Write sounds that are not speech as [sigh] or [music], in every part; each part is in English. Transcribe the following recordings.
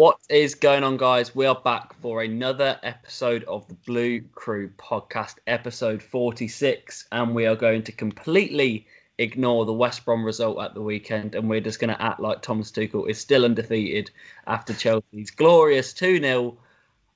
What is going on, guys? We are back for another episode of the Blue Crew podcast, episode 46, and we are going to completely ignore the West Brom result at the weekend, and we're just going to act like Thomas Tuchel is still undefeated after Chelsea's glorious 2 0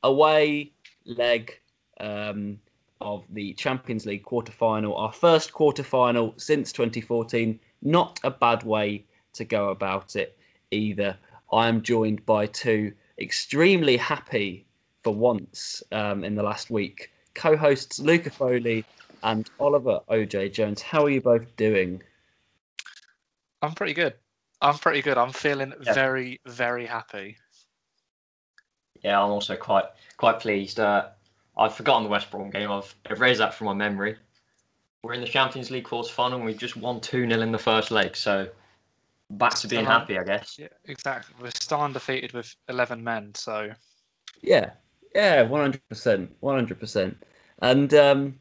away leg um, of the Champions League quarter final, our first quarter final since 2014. Not a bad way to go about it either. I am joined by two extremely happy for once um, in the last week co hosts Luca Foley and Oliver OJ Jones. How are you both doing? I'm pretty good. I'm pretty good. I'm feeling yeah. very, very happy. Yeah, I'm also quite quite pleased. Uh, I've forgotten the West Brom game. I've erased that from my memory. We're in the Champions League quarter final and we've just won 2 0 in the first leg. So back to being happy, I guess. Yeah, exactly. We're still undefeated with 11 men. So yeah, yeah, 100%. 100%. And um,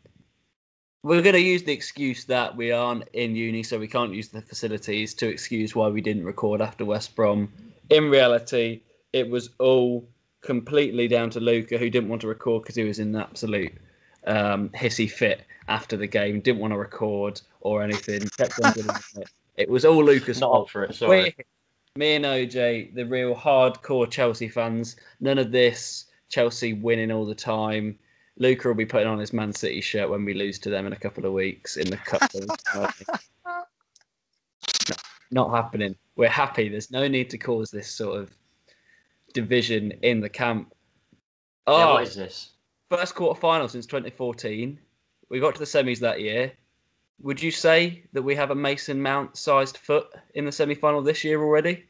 we're going to use the excuse that we aren't in uni, so we can't use the facilities to excuse why we didn't record after West Brom. In reality, it was all completely down to Luca, who didn't want to record because he was in absolute um, hissy fit after the game, didn't want to record or anything. Kept on doing it. It was all Luca's Not fault. for it, sorry. me and OJ, the real hardcore Chelsea fans, none of this Chelsea winning all the time Luca will be putting on his Man City shirt when we lose to them in a couple of weeks in the cup. no, [laughs] not happening. We're happy. There's no need to cause this sort of division in the camp. Oh, yeah, what is this? First quarter final since 2014. We got to the semis that year. Would you say that we have a Mason Mount sized foot in the semi final this year already?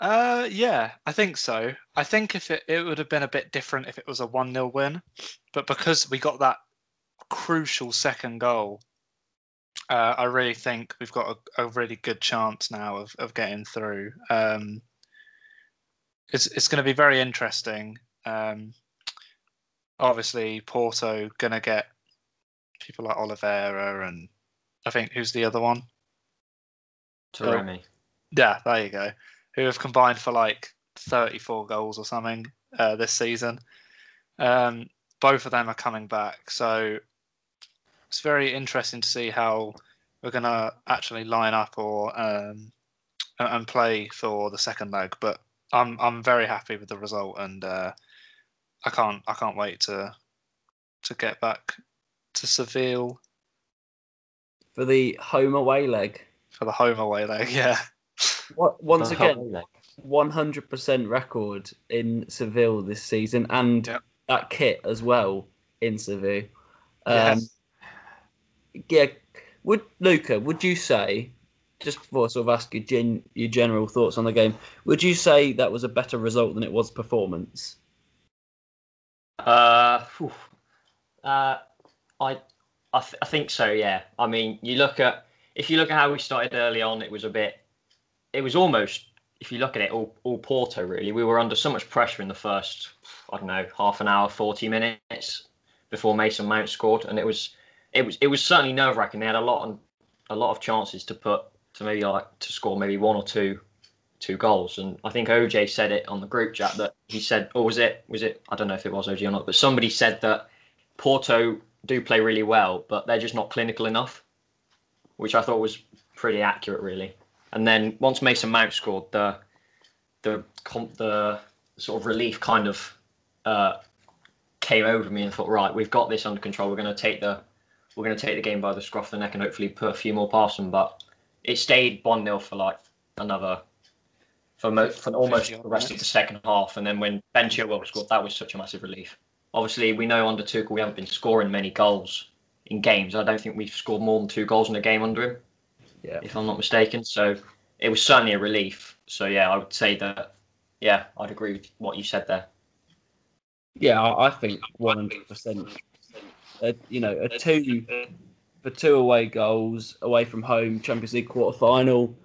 Uh, yeah, I think so. I think if it, it would have been a bit different if it was a 1 0 win, but because we got that crucial second goal, uh, I really think we've got a, a, really good chance now of, of getting through. Um, it's it's going to be very interesting. Um, obviously, Porto going to get people like Oliveira and I think who's the other one? Taremi. Yeah, there you go who have combined for like 34 goals or something uh, this season. Um, both of them are coming back, so it's very interesting to see how we're going to actually line up or um, and play for the second leg. But I'm I'm very happy with the result, and uh, I can't I can't wait to to get back to Seville for the home away leg. For the home away leg, [laughs] yeah. What, once again, one hundred percent record in Seville this season, and yep. that kit as well in Seville. Um, yes. Yeah. Would Luca? Would you say, just before I sort of ask you gen, your general thoughts on the game, would you say that was a better result than it was performance? Uh, uh I, I, th- I think so. Yeah. I mean, you look at if you look at how we started early on, it was a bit it was almost, if you look at it, all, all Porto really. We were under so much pressure in the first, I don't know, half an hour, forty minutes before Mason Mount scored, and it was, it was, it was certainly nerve wracking. They had a lot, of, a lot of chances to put to maybe like to score maybe one or two, two goals. And I think OJ said it on the group chat that he said, or was it, was it? I don't know if it was OJ or not, but somebody said that Porto do play really well, but they're just not clinical enough, which I thought was pretty accurate, really. And then once Mason Mount scored, the the the sort of relief kind of uh, came over me and thought, right, we've got this under control. We're going to take the we're going to take the game by the scruff of the neck and hopefully put a few more past them. But it stayed one 0 for like another for, mo- for almost the rest of the second half. And then when Ben Chilwell scored, that was such a massive relief. Obviously, we know under Tuchel we haven't been scoring many goals in games. I don't think we've scored more than two goals in a game under him yeah. if I'm not mistaken. So it was certainly a relief. So yeah, I would say that. Yeah, I'd agree with what you said there. Yeah, I think 100. percent You know, a two for two away goals away from home, Champions League quarter final,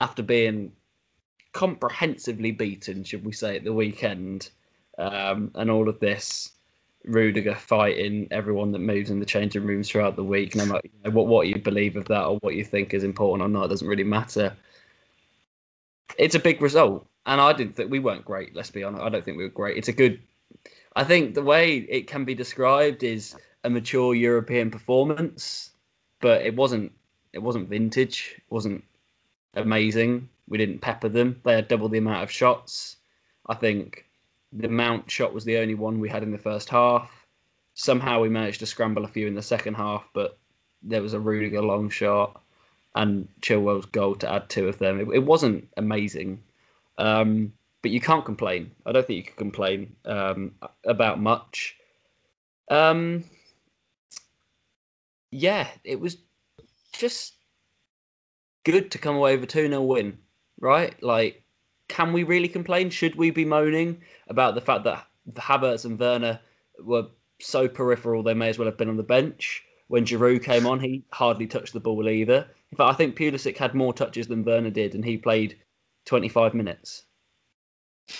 after being comprehensively beaten, should we say, at the weekend, um, and all of this Rudiger fighting everyone that moves in the changing rooms throughout the week. No matter you know, what what you believe of that or what you think is important or not, doesn't really matter. It's a big result. and I didn't think we weren't great. Let's be honest. I don't think we were great. It's a good. I think the way it can be described is a mature European performance, but it wasn't. It wasn't vintage. It wasn't amazing. We didn't pepper them. They had double the amount of shots. I think the Mount shot was the only one we had in the first half. Somehow we managed to scramble a few in the second half, but there was a Rudiger long shot and Chilwell's goal to add two of them. It, it wasn't amazing, um, but you can't complain. I don't think you can complain um, about much. Um, yeah, it was just good to come away with a 2 0 win, right? Like, can we really complain? Should we be moaning about the fact that Havertz and Werner were so peripheral they may as well have been on the bench? When Giroud came on, he hardly touched the ball either. In fact, I think Pulisic had more touches than Werner did, and he played 25 minutes. I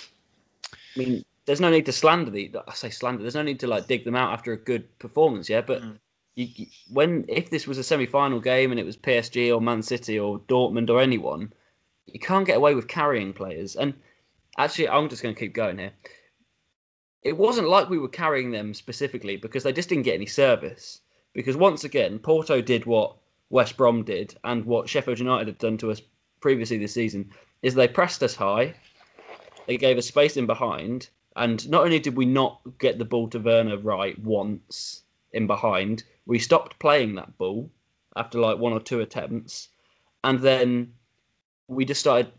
mean, there's no need to slander the. I say slander. There's no need to like dig them out after a good performance, yeah. But mm. you, when if this was a semi-final game and it was PSG or Man City or Dortmund or anyone, you can't get away with carrying players. And actually, I'm just going to keep going here. It wasn't like we were carrying them specifically because they just didn't get any service. Because once again, Porto did what West Brom did and what Sheffield United had done to us previously this season is they pressed us high, they gave us space in behind, and not only did we not get the ball to Werner right once in behind, we stopped playing that ball after like one or two attempts, and then we just started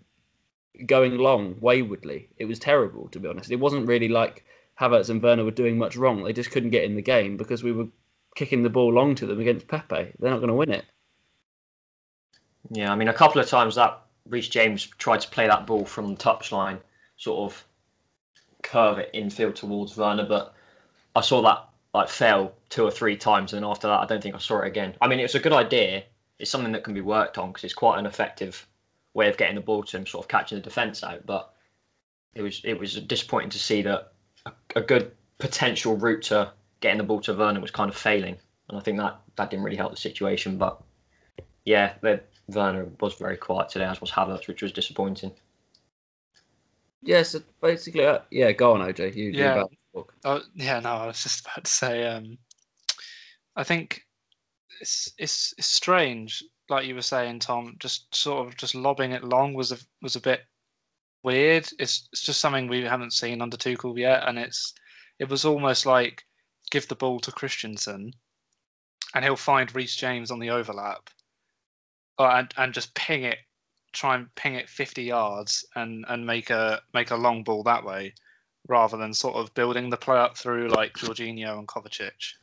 going long waywardly. It was terrible, to be honest. It wasn't really like Havertz and Werner were doing much wrong. They just couldn't get in the game because we were kicking the ball long to them against Pepe. They're not going to win it. Yeah, I mean, a couple of times that Reece James tried to play that ball from the touchline, sort of curve it infield towards Werner, but I saw that like fail two or three times, and after that, I don't think I saw it again. I mean, it's a good idea. It's something that can be worked on because it's quite an effective way of getting the ball to him, sort of catching the defence out. But it was it was disappointing to see that a, a good potential route to getting the ball to Werner was kind of failing, and I think that that didn't really help the situation. But yeah, Werner was very quiet today, as was Havertz, which was disappointing. Yeah, so basically, uh, yeah, go on, OJ. You yeah. Oh, yeah, no, I was just about to say. Um, I think it's it's it's strange, like you were saying, Tom. Just sort of just lobbing it long was a was a bit weird. It's it's just something we haven't seen under Tuchel yet, and it's it was almost like give the ball to Christensen, and he'll find Reece James on the overlap, uh, and and just ping it try and ping it 50 yards and and make a make a long ball that way rather than sort of building the play up through like Jorginho and Kovacic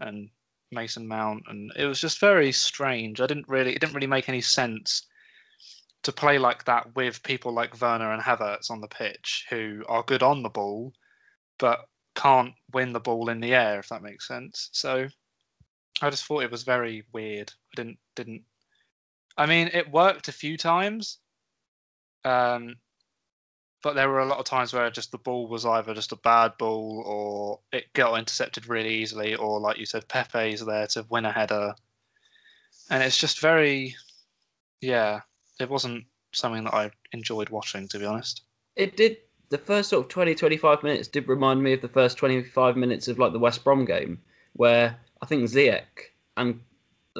and Mason Mount and it was just very strange. I didn't really it didn't really make any sense to play like that with people like Werner and Havertz on the pitch who are good on the ball but can't win the ball in the air if that makes sense. So I just thought it was very weird. I didn't didn't I mean, it worked a few times, um, but there were a lot of times where just the ball was either just a bad ball or it got intercepted really easily, or like you said, Pepe's there to win a header, and it's just very, yeah, it wasn't something that I enjoyed watching, to be honest. It did. The first sort of 20, 25 minutes did remind me of the first 25 minutes of like the West Brom game, where I think Ziyech and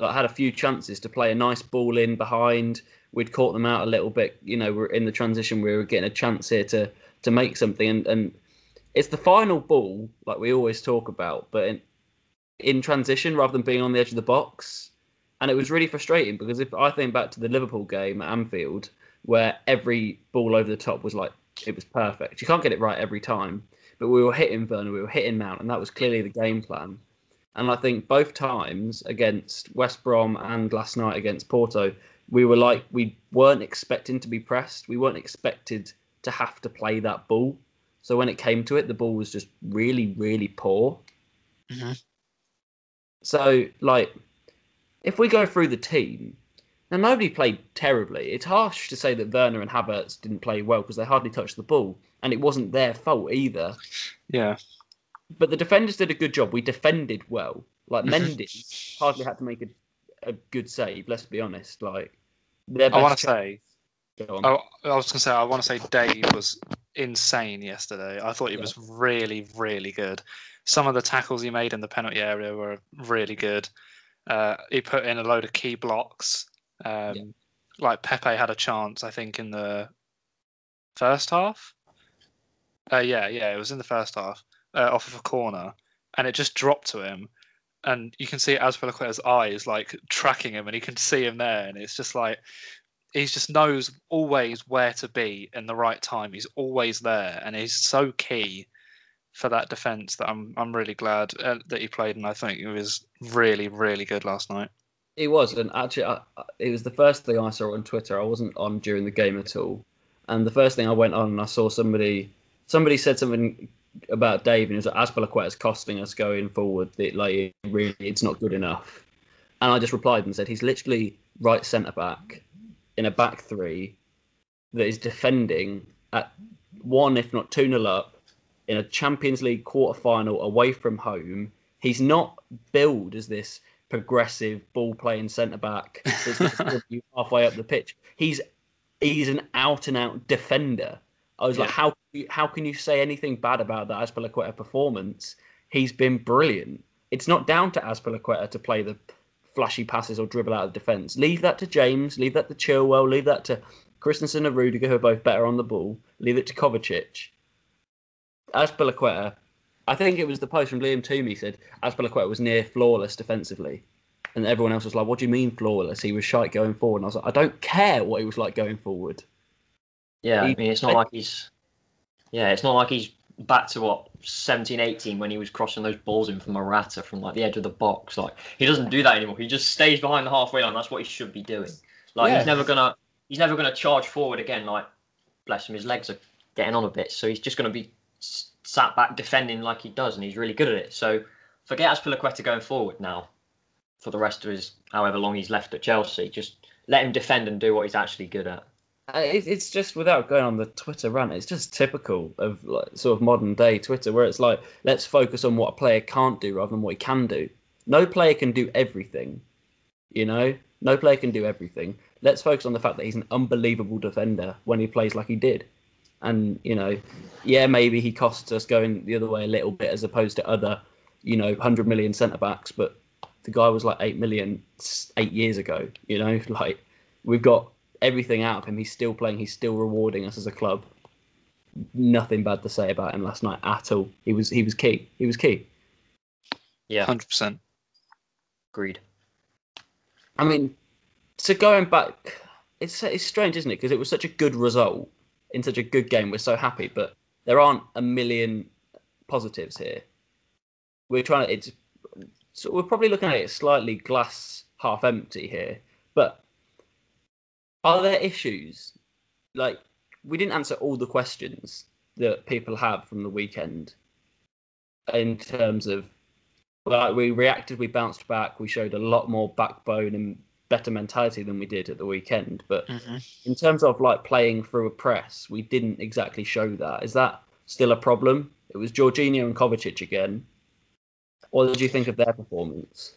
I had a few chances to play a nice ball in behind. We'd caught them out a little bit. You know, we're in the transition. We were getting a chance here to to make something, and and it's the final ball like we always talk about, but in in transition rather than being on the edge of the box. And it was really frustrating because if I think back to the Liverpool game at Anfield, where every ball over the top was like it was perfect. You can't get it right every time, but we were hitting Werner, we were hitting Mount, and that was clearly the game plan. And I think both times against West Brom and last night against Porto, we were like we weren't expecting to be pressed. We weren't expected to have to play that ball. So when it came to it, the ball was just really, really poor. Mm-hmm. So like, if we go through the team, now nobody played terribly. It's harsh to say that Werner and Havertz didn't play well because they hardly touched the ball, and it wasn't their fault either. Yeah but the defenders did a good job. We defended well. Like Mendy hardly had to make a, a good save. Let's be honest. Like I want to say on. Oh, I was going to say, I want to say Dave was insane yesterday. I thought he Yeah. was really, really good. Some of the tackles he made in the penalty area were really good. Uh, he put in a load of key blocks. Um, Yeah. Like Pepe had a chance, I think, in the first half. Uh, yeah, yeah, it was in the first half, uh, off of a corner, and it just dropped to him. And you can see Azpilicueta's eyes like tracking him, and he can see him there, and it's just like he just knows always where to be in the right time. He's always there, and he's so key for that defense that I'm I'm really glad uh, that he played, and I think he was really really good last night. It was, and actually, I- it was the first thing I saw on Twitter. I wasn't on during the game at all, and the first thing I went on and I saw somebody, somebody said something about Dave, and it was like is costing us going forward. That like it really, it's not good enough. And I just replied and said he's literally right centre back in a back three that is defending at one, if not two nil up, in a Champions League quarter final away from home. He's not billed as this progressive ball playing centre back [laughs] that's going to distribute halfway up the pitch. He's he's an out and out defender. I was like, how how can you say anything bad about that Azpilicueta performance? He's been brilliant. It's not down to Azpilicueta to play the flashy passes or dribble out of defence. Leave that to James. Leave that to Chilwell. Leave that to Christensen and Rudiger, who are both better on the ball. Leave it to Kovacic. Azpilicueta, I think it was the post from Liam Toomey said Azpilicueta was near flawless defensively. And everyone else was like, what do you mean flawless? He was shite going forward. And I was like, I don't care what he was like going forward. Yeah, I mean, it's not like he's. Yeah, it's not like he's back to what 17, 18 when he was crossing those balls in from Morata from like the edge of the box. Like he doesn't do that anymore. He just stays behind the halfway line. That's what he should be doing. Like Yeah. he's never gonna, he's never gonna charge forward again. Like bless him, his legs are getting on a bit, so he's just gonna be sat back defending like he does, and he's really good at it. So forget Azpilicueta going forward now. For the rest of his however long he's left at Chelsea, just let him defend and do what he's actually good at. Uh, it- It's just without going on the Twitter rant. It's just typical of like, sort of modern day Twitter, where it's like let's focus on what a player can't do rather than what he can do. No player can do everything, you know. No player can do everything. Let's focus on the fact that he's an unbelievable defender when he plays like he did. And you know, yeah, maybe he costs us going the other way a little bit as opposed to other, you know, hundred million centre backs. But the guy was like eight million eight years ago. You know, [laughs] like we've got everything out of him. He's still playing. He's still rewarding us as a club. Nothing bad to say about him last night at all. He was he was key. He was key. Yeah, Hundred percent. agreed. I mean, so going back, it's it's strange, isn't it? Because it was such a good result in such a good game. We're so happy, but there aren't a million positives here. We're trying to. It's so we're probably looking at it slightly glass half empty here. But are there issues? Like we didn't answer all the questions that people have from the weekend in terms of like we reacted, we bounced back, we showed a lot more backbone and better mentality than we did at the weekend. But hmm in terms of like playing through a press, we didn't exactly show that. Is that still a problem? It was Jorginho and Kovacic again. What did you think of their performance?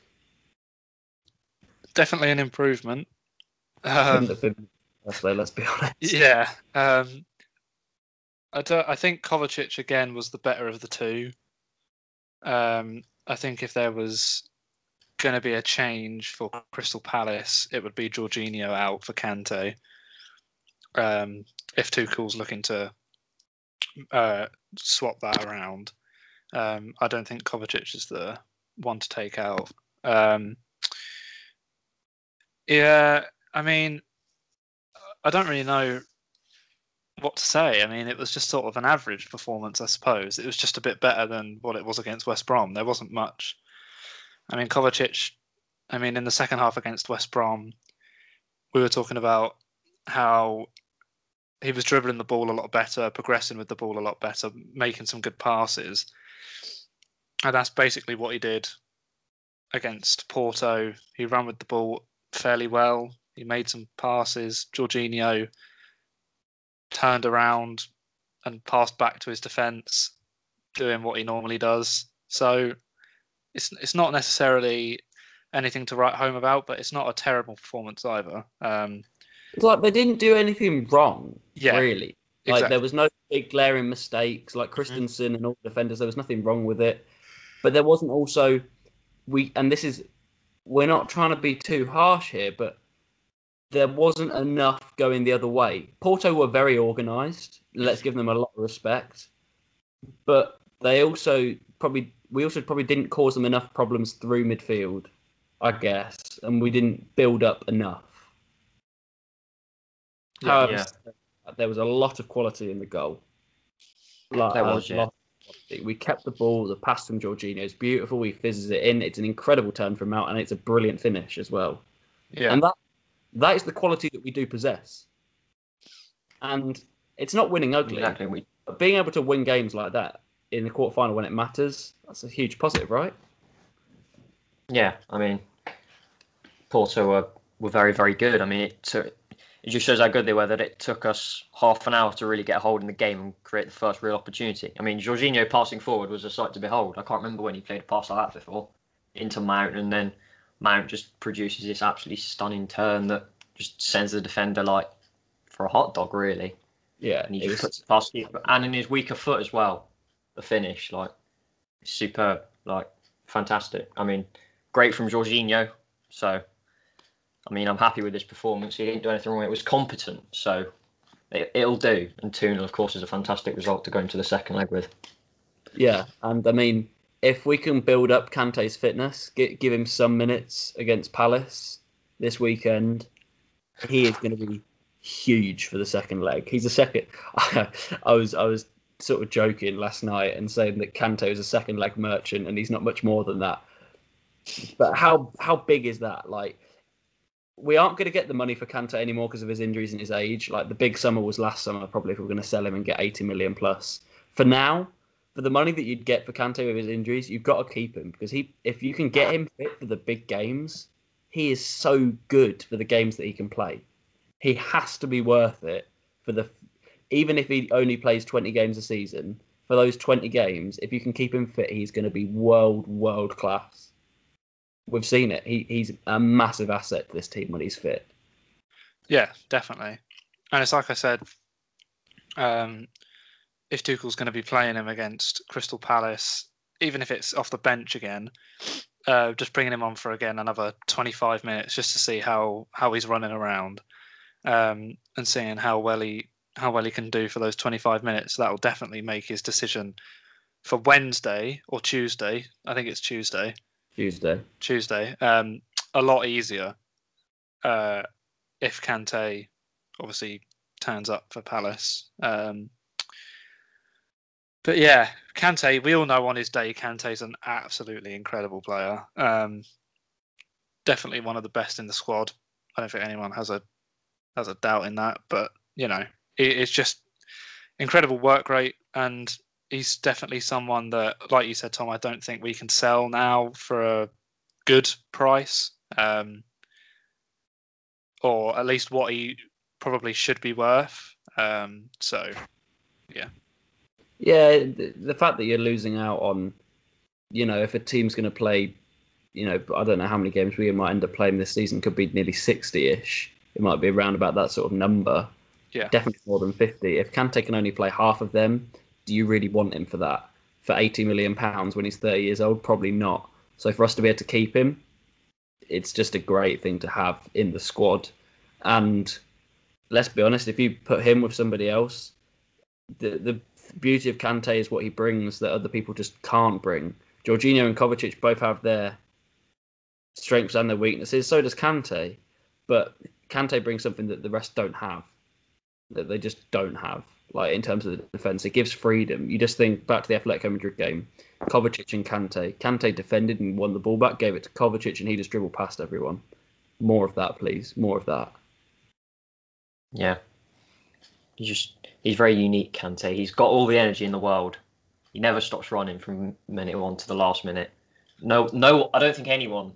Definitely an improvement. Um, [laughs] worse, though, let's be honest. yeah. Um, I don't. I think Kovacic again was the better of the two. Um, I think if there was going to be a change for Crystal Palace, it would be Jorginho out for Kante. Um, if Tuchel's looking to uh, swap that around, um, I don't think Kovacic is the one to take out. Um, yeah, I mean, I don't really know what to say. I mean, it was just sort of an average performance, I suppose. It was just a bit better than what it was against West Brom. There wasn't much. I mean, Kovacic, I mean, in the second half against West Brom, we were talking about how he was dribbling the ball a lot better, progressing with the ball a lot better, making some good passes. And that's basically what he did against Porto. He ran with the ball fairly well. He made some passes. Jorginho turned around and passed back to his defence, doing what he normally does. So it's it's not necessarily anything to write home about, but it's not a terrible performance either. Um, It's like they didn't do anything wrong, Yeah, really. Like exactly. there was no big glaring mistakes, like Christensen and all the defenders. There was nothing wrong with it, but there wasn't also we. And this is we're not trying to be too harsh here, but there wasn't enough going the other way. Porto were very organised. Let's give them a lot of respect, but they also probably we also probably didn't cause them enough problems through midfield, I guess, and we didn't build up enough. Yeah. However, there was a lot of quality in the goal. Like, There was, yeah. lot of quality. We kept the ball. The pass from Jorginho is beautiful. He fizzes it in. It's an incredible turn from out, and it's a brilliant finish as well. yeah, And that that is the quality that we do possess. And it's not winning ugly, Exactly. We, but being able to win games like that in the quarterfinal when it matters, that's a huge positive, right? yeah, I mean, Porto were, were very, very good. I mean, it, took, it just shows how good they were that it took us half an hour to really get a hold in the game and create the first real opportunity. I mean, Jorginho passing forward was a sight to behold. I can't remember when he played a pass like that before into Mount, and then Mount just produces this absolutely stunning turn that just sends the defender like for a hot dog, really. Yeah, and he just puts it past keeper. And in his weaker foot as well, the finish, like superb, like fantastic. I mean, great from Jorginho. So, I mean, I'm happy with his performance. He didn't do anything wrong. It was competent, so it, it'll do. And 2 of course, is a fantastic result to go into the second leg with. Yeah, and I mean, if we can build up Kante's fitness, gi- give him some minutes against Palace this weekend, he is going to be huge for the second leg. He's a second. [laughs] I was I was sort of joking last night and saying that Kante is a second leg merchant, and he's not much more than that. But how how big is that? Like, we aren't going to get the money for Kante anymore because of his injuries and his age. Like the big summer was last summer, probably if we we're going to sell him and get eighty million plus. For now, for the money that you'd get for Kante with his injuries, you've got to keep him because he, if you can get him fit for the big games, he is so good for the games that he can play. He has to be worth it for the, even if he only plays twenty games a season. For those twenty games, if you can keep him fit, he's going to be world world class. We've seen it. He, he's a massive asset to this team when he's fit. Yeah, definitely. And it's like I said, um, if Tuchel's going to be playing him against Crystal Palace, even if it's off the bench again, uh, just bringing him on for again another 25 minutes just to see how how he's running around um, and seeing how well he how well he can do for those 25 minutes. That will definitely make his decision for Wednesday or Tuesday. I think it's Tuesday. Tuesday. Tuesday, um, a lot easier uh, if Kante obviously turns up for Palace. Um, but yeah, Kante, we all know on his day, Kante's an absolutely incredible player. Um, definitely one of the best in the squad. I don't think anyone has a has a doubt in that. But you know, it, it's just incredible work rate, and he's definitely someone that, like you said, Tom, I don't think we can sell now for a good price, um, or at least what he probably should be worth. Um, so, Yeah, the, the fact that you're losing out on, you know, if a team's going to play, you know, I don't know how many games we might end up playing this season, could be nearly 60 ish. It might be around about that sort of number. Yeah. Definitely more than 50. If Kante can only play half of them, do you really want him for that? For 80 million pounds when he's 30 years old? Probably not. So for us to be able to keep him, it's just a great thing to have in the squad. And let's be honest, if you put him with somebody else, the the beauty of Kante is what he brings that other people just can't bring. Jorginho and Kovacic both have their strengths and their weaknesses. So does Kante, but Kante brings something that the rest don't have. That they just don't have. Like in terms of the defense, it gives freedom. You just think back to the Atletico Madrid game, Kovacic and Kante. Kante defended and won the ball back, gave it to Kovacic, and he just dribbled past everyone. More of that, please. More of that. Yeah. He's just he's very unique, Kante. He's got all the energy in the world. He never stops running from minute one to the last minute. No no I don't think anyone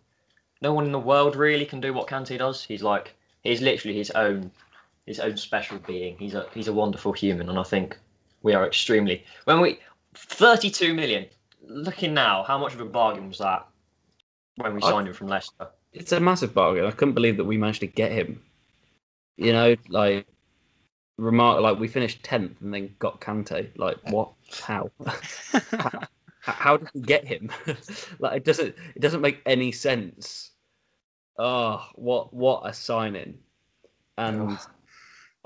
no one in the world really can do what Kante does. He's like he's literally his own his own special being. He's a he's a wonderful human and I think we are extremely when we 32 million looking now how much of a bargain was that when we I- signed him from Leicester? It's a massive bargain. I couldn't believe that we managed to get him You know, like remark like we finished tenth and then got Kante. Like what? How? [laughs] how, how did we get him? [laughs] like it doesn't it doesn't make any sense. Oh, what what a signing! And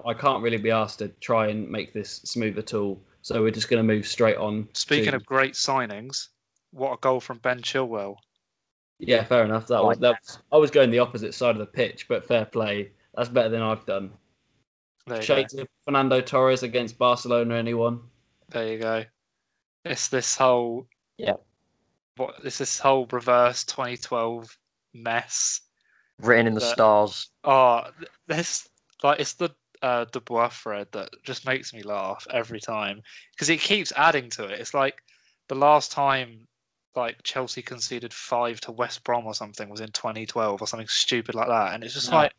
I can't really be asked to try and make this smooth at all. So we're just going to move straight on. Speaking to- of great signings, what a goal from Ben Chilwell. yeah, fair enough. That was that. Was, I was going the opposite side of the pitch, but fair play. That's better than I've done. There go. Shades of Fernando Torres against Barcelona. Anyone? there you go. It's this whole Yeah. What it's this whole reverse 2012 mess. Written in the That- stars. Oh, this like it's the uh, Dubois thread that just makes me laugh every time because it keeps adding to it. It's like the last time like Chelsea conceded five to West Brom or something was in 2012 or something stupid like that, and it's just No. like,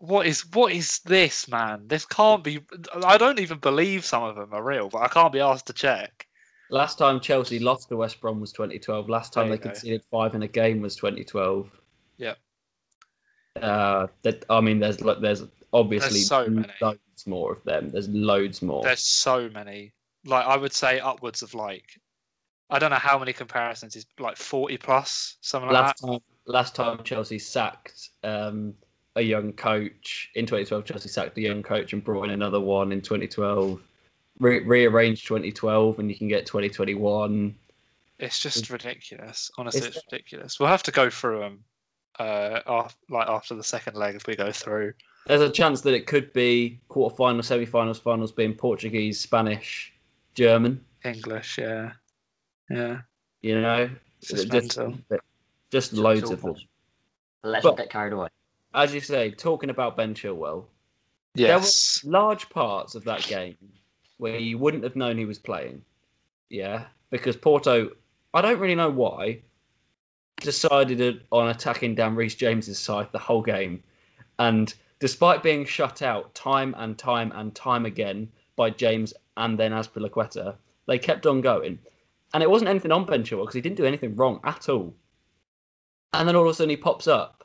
what is what is this, man? This can't be. I don't even believe some of them are real, but I can't be asked to check. Last time Chelsea lost to West Brom was 2012. Last time they go. conceded five in a game was 2012. Yeah. Uh, that I mean, there's like there's obviously so many. loads more of them. There's loads more. There's so many. Like I would say upwards of like, I don't know how many comparisons is like 40 plus something like last that. time, last time Chelsea sacked um, a young coach in 2012. Chelsea sacked a young coach and brought in another one in 2012. Re- rearranged 2012, and you can get 2021. It's just ridiculous. Honestly, It's- it's ridiculous. We'll have to go through them, uh, af- like after the second leg if we go through. There's a chance that it could be quarterfinals, semi-finals, finals being Portuguese, Spanish, German. English, yeah, yeah. You know, It's just just, just loads of them. Let's But- get carried away. As you say, talking about Ben Chilwell, There were Yes. large parts of that game where you wouldn't have known he was playing. Yeah, because Porto, I don't really know why, decided on attacking Dan Reece James's side the whole game, and despite being shut out time and time and time again by James and then Azpilicueta, they kept on going, and it wasn't anything on Ben Chilwell because he didn't do anything wrong at all. And then all of a sudden he pops up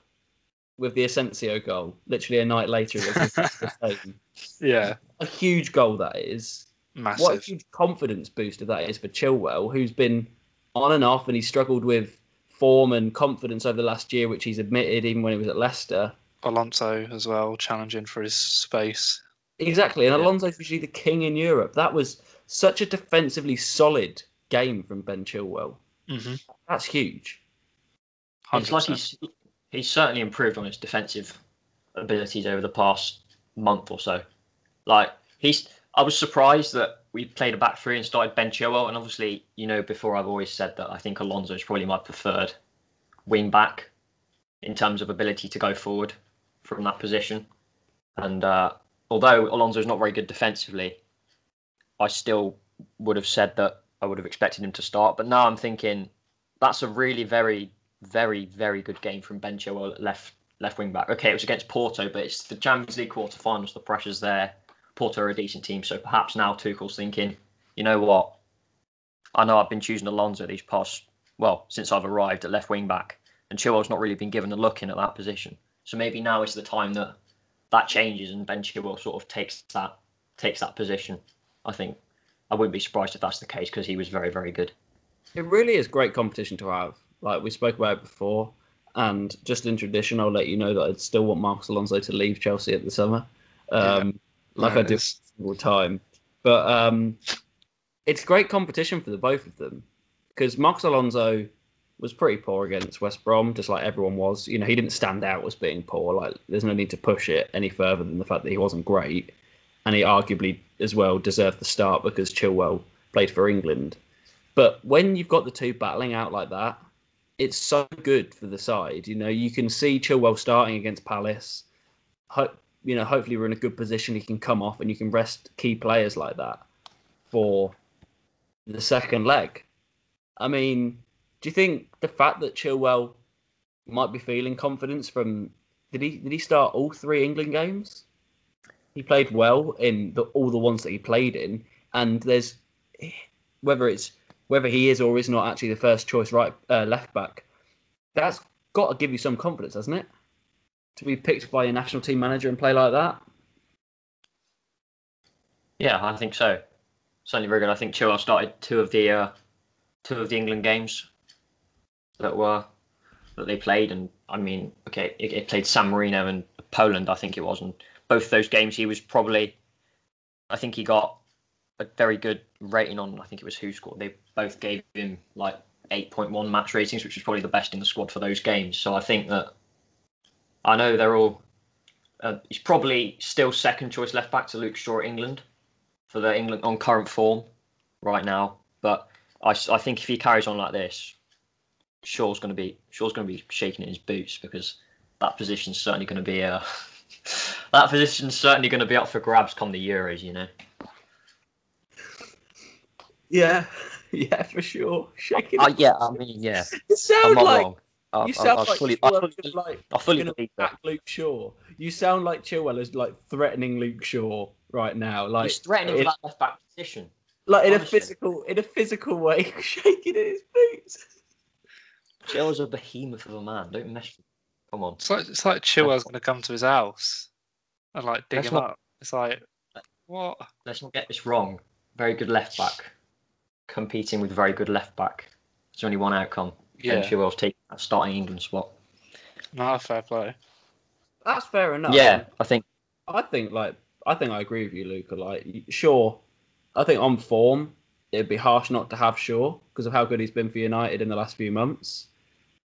with the Asensio goal, literally a night later. It was [laughs] Yeah. a huge goal that is. Massive. What a huge confidence booster that is for Chilwell, who's been on and off and he's struggled with form and confidence over the last year, which he's admitted even when he was at Leicester. Alonso as well, challenging for his space. Exactly, and Yeah. Alonso's usually the king in Europe. That was such a defensively solid game from Ben Chilwell. Mm-hmm. That's huge. It's like he's he's certainly improved on his defensive abilities over the past month or so. Like he's, I was surprised that we played a back three and started Ben Chilwell, and obviously, you know, before I've always said that I think Alonso is probably my preferred wing back in terms of ability to go forward from that position. And uh, although Alonso is not very good defensively, I still would have said that I would have expected him to start. But now I'm thinking that's a really very very, very good game from Ben Chilwell left left wing back. Okay, it was against Porto, but it's the Champions League quarterfinals. The pressure's there. Porto are a decent team, so perhaps now Tuchel's thinking, you know what? I know I've been choosing Alonso these past well since I've arrived at left wing back, and Chilwell's not really been given a look in at that position. So maybe now is the time that that changes and Ben Chilwell sort of takes that takes that position. I think I wouldn't be surprised if that's the case because he was very, very good. It really is great competition to have. Like we spoke about it before, and just in tradition, I'll let you know that I'd still want Marcos Alonso to leave Chelsea at the summer, um, like There I do all time. But um, it's great competition for the both of them because Marcos Alonso was pretty poor against West Brom, just like everyone was. You know, he didn't stand out as being poor. Like, there's no need to push it any further than the fact that he wasn't great, and he arguably as well deserved the start because Chilwell played for England. But when you've got the two battling out like that, it's so good for the side. You know, you can see Chilwell starting against Palace. Hope you know, hopefully we're in a good position. He can come off and you can rest key players like that for the second leg. I mean, do you think the fact that Chilwell might be feeling confidence from did he did he start all three England games? He played well in the, all the ones that he played in, and there's whether it's whether he is or is not actually the first choice right uh, left back. That's got to give you some confidence, hasn't it? To be picked by a national team manager and play like that. Yeah, I think so. Certainly very good. I think Chilwell started two of the uh, two of the England games that were that they played, and I mean, okay, it, it played San Marino and Poland, I think it was, and both those games he was probably, I think he got a very good rating on. I think it was who scored. They both gave him like 8.1 match ratings, which was probably the best in the squad for those games. So I think that I know they're all. Uh, he's probably still second choice left back to Luke Shaw at England for the England on current form right now. But I, I think if he carries on like this, Shaw's going to be Shaw's going to be shaking in his boots because that position's certainly going to be uh, [laughs] that position's certainly going to be up for grabs come the Euros. You know. Yeah, [laughs] yeah, for sure. Shaking. Uh, yeah, I mean, yeah. You I'm sound like wrong. I, you I- sound I like fully, I fully, like I fully believe that. back Luke Shaw. You sound like Chilwell is like threatening Luke Shaw right now, like He's threatening in, for that left back position. like in a physical in a physical way, [laughs] shaking in his boots. Chilwell's a behemoth of a man. Don't mess. with Come on. It's like it's like Chilwell's going to come to his house and like dig That's him not- up. It's like what? Let's not get this wrong. Very good left back competing with very good left back. There's only one outcome. Ben Yeah, Chilwell's taking that starting England spot. no fair play. That's fair enough. Yeah, I think. I think like I think I agree with you, Luca. Like, sure, I think on form it'd be harsh not to have Shaw because of how good he's been for United in the last few months.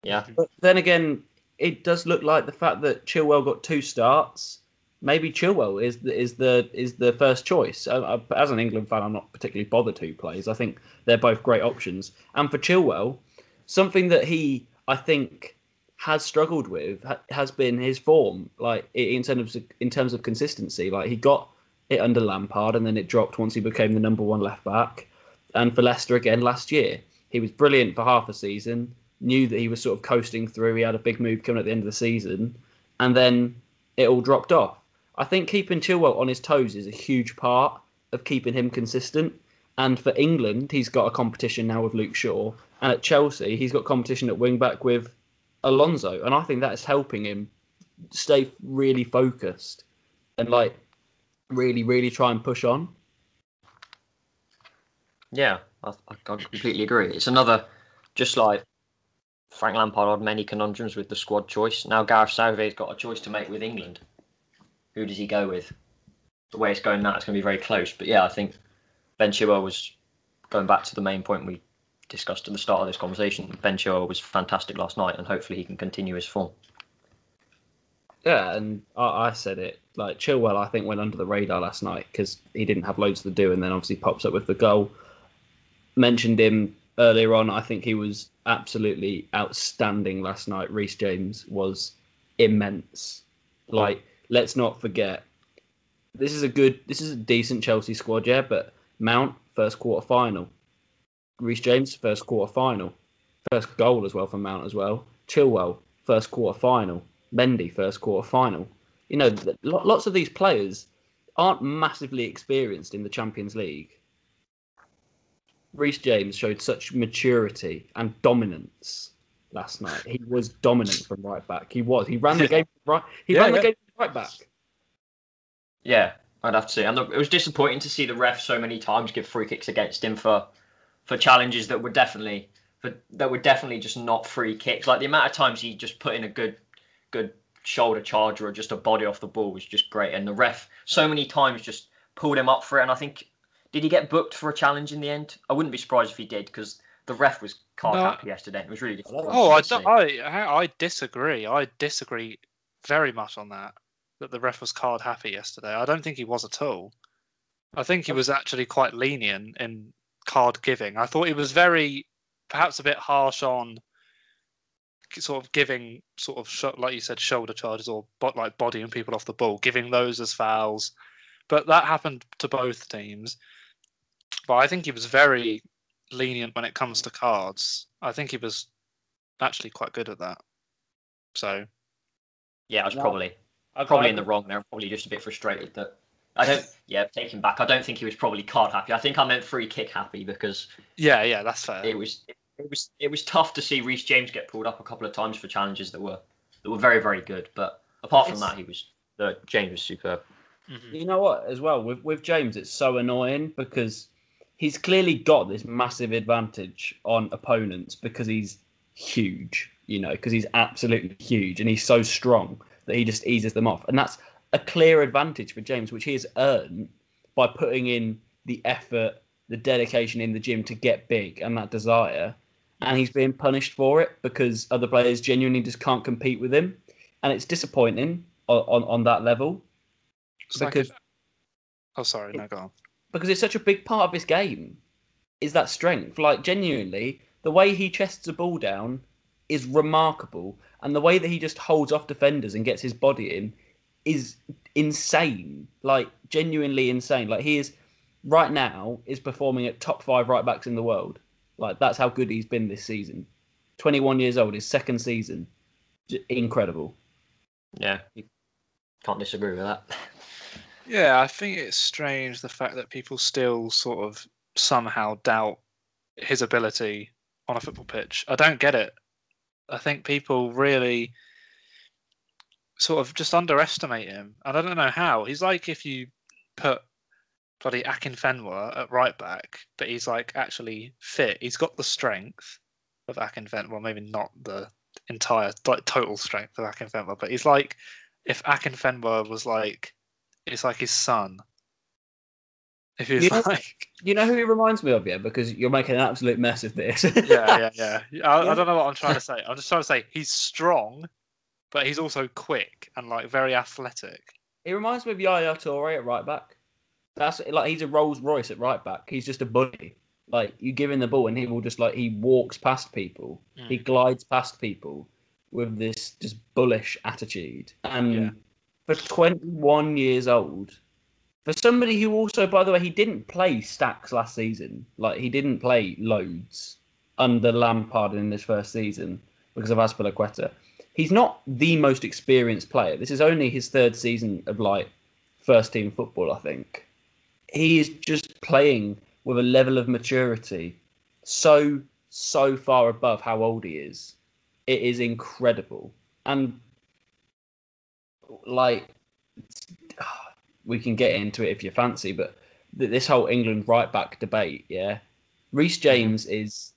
Yeah, But then again, it does look like the fact that Chilwell got two starts. Maybe Chilwell is the is the is the first choice. As an England fan, I'm not particularly bothered who plays. I think they're both great options. And for Chilwell, something that he I think has struggled with ha- has been his form. Like in terms of in terms of consistency. Like he got it under Lampard, and then it dropped once he became the number one left back. And for Leicester again last year, he was brilliant for half a season. Knew that he was sort of coasting through. He had a big move coming at the end of the season, and then it all dropped off. I think keeping Chilwell on his toes is a huge part of keeping him consistent. And for England, he's got a competition now with Luke Shaw, and at Chelsea, he's got competition at wing back with Alonso, and I think that is helping him stay really focused and like really, really try and push on. yeah, I, I completely agree. It's another, just like Frank Lampard had many conundrums with the squad choice. Now Gareth Southgate's got a choice to make with England. Who does he go with? The way it's going now, it's going to be very close. But yeah, I think Ben Chilwell was going back to the main point we discussed at the start of this conversation. Ben Chilwell was fantastic last night, and hopefully he can continue his form. Yeah, and I, I said it like Chilwell. I think went under the radar last night because he didn't have loads to do, and then obviously pops up with the goal. Mentioned him earlier on. I think he was absolutely outstanding last night. Reece James was immense. Like, let's not forget, this is a good, this is a decent Chelsea squad, yeah. But Mount first quarter final, Reece James first quarter final, first goal as well for Mount as well. Chilwell first quarter final. Mendy first quarter final. You know, lots of these players aren't massively experienced in the Champions League. Reece James showed such maturity and dominance last night. He was dominant from right back. He was. He ran the [laughs] game right. He Yeah, ran the yeah. game right back. Yeah, I'd have to say, and the, it was disappointing to see the ref so many times give free kicks against him for for challenges that were definitely for, that were definitely just not free kicks. Like the amount of times he just put in a good good shoulder charge or just a body off the ball was just great, and the ref so many times just pulled him up for it. And I think did he get booked for a challenge in the end? I wouldn't be surprised if he did because the ref was card No. happy yesterday. It was really disappointing. Oh, I to see. don't, I I disagree. I disagree very much on that. That the ref was card happy yesterday. I don't think he was at all. I think he oh. was actually quite lenient in card giving. I thought he was very, perhaps a bit harsh on sort of giving sort of sho- like you said shoulder charges or bo- like bodying people off the ball, giving those as fouls. But that happened to both teams. But I think he was very lenient when it comes to cards. I think he was actually quite good at that. So Yeah, I was No. probably I- probably in the wrong there. I'm probably just a bit frustrated that I don't. Yeah, take him back. I don't think he was probably card happy. I think I meant free kick happy because yeah, yeah, that's fair. it was it was it was tough to see Reece James get pulled up a couple of times for challenges that were that were very very good. But apart from It's- that, he was the James was superb. Mhm. You know what? As well with with James, it's so annoying because he's clearly got this massive advantage on opponents because he's huge. You know, because he's absolutely huge and he's so strong that he just eases them off, and that's a clear advantage for James, which he has earned by putting in the effort, the dedication in the gym to get big, and that desire. And he's being punished for it because other players genuinely just can't compete with him, and it's disappointing on on, on that level because oh, sorry, no, go on. because it's such a big part of his game is that strength. Like genuinely, the way he chests a ball down is remarkable, and the way that he just holds off defenders and gets his body in is insane. Like genuinely insane. Like he is right now is performing at top five right backs in the world. Like that's how good he's been this season. Twenty one years old, his second season, J- incredible. Yeah, you can't disagree with that. Yeah, I think it's strange the fact that people still sort of somehow doubt his ability on a football pitch. I don't get it. I think people really sort of just underestimate him, and I don't know how. He's like if you put bloody Akinfenwa at right back, but he's like actually fit. He's got the strength of Akinfenwa. Well, maybe not the entire like total strength of Akinfenwa, but he's like if Akinfenwa was like it's like his son. If he was You know- like, [laughs] You know who he reminds me of, yeah? Because you're making an absolute mess of this. yeah, yeah, yeah. [laughs] I, Yeah. I don't know what I'm trying to say. I'm just trying to say he's strong, but he's also quick and like very athletic. He reminds me of Yaya Toure at right back. That's like he's a Rolls Royce at right back. He's just a bully. Like you give him the ball and he will just like he walks past people. He Mm. glides past people with this just bullish attitude. And Yeah. for 21 years old, for somebody who also, by the way, he didn't play stacks last season. Like he didn't play loads under Lampard in his first season because of Azpilicueta. He's not the most experienced player. This is only his third season of like first team football, I think. He is just playing with a level of maturity so so far above how old he is. It is incredible. And like we can get into it if you fancy, but th- this whole England right back debate, yeah. Reece mm-hmm. James is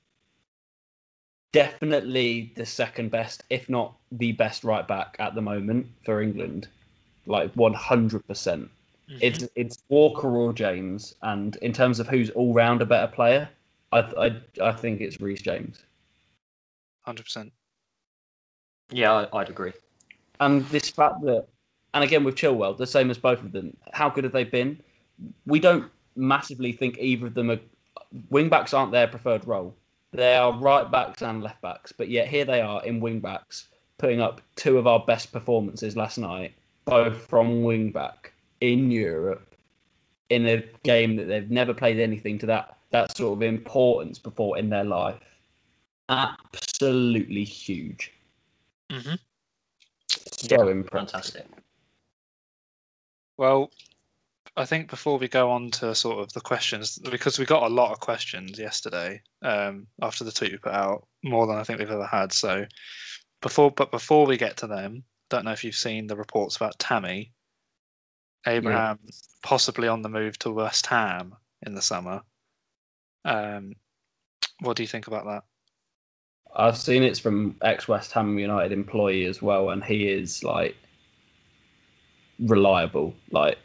definitely the second best, if not the best right back at the moment for England. Like one hundred percent. Mm-hmm. It's it's Walker or James, and in terms of who's all round a better player, I I, I think it's Reece James. hundred percent. Yeah, I, I'd agree. And this fact that, and again with Chilwell, the same as both of them. How good have they been? We don't massively think either of them are. Wing backs aren't their preferred role. They are right backs and left backs, but yet here they are in wing backs, putting up two of our best performances last night, both from wing back in Europe, in a game that they've never played anything to that that sort of importance before in their life. Absolutely huge. hmm So impressive. Fantastic. Well, I think before we go on to sort of the questions, because we got a lot of questions yesterday um, after the tweet we put out, more than I think we've ever had. So before, but before we get to them, don't know if you've seen the reports about Tammy Abraham possibly on the move to West Ham in the summer. Um, what do you think about that? I've seen it's from ex West Ham United employee as well, and he is like reliable, like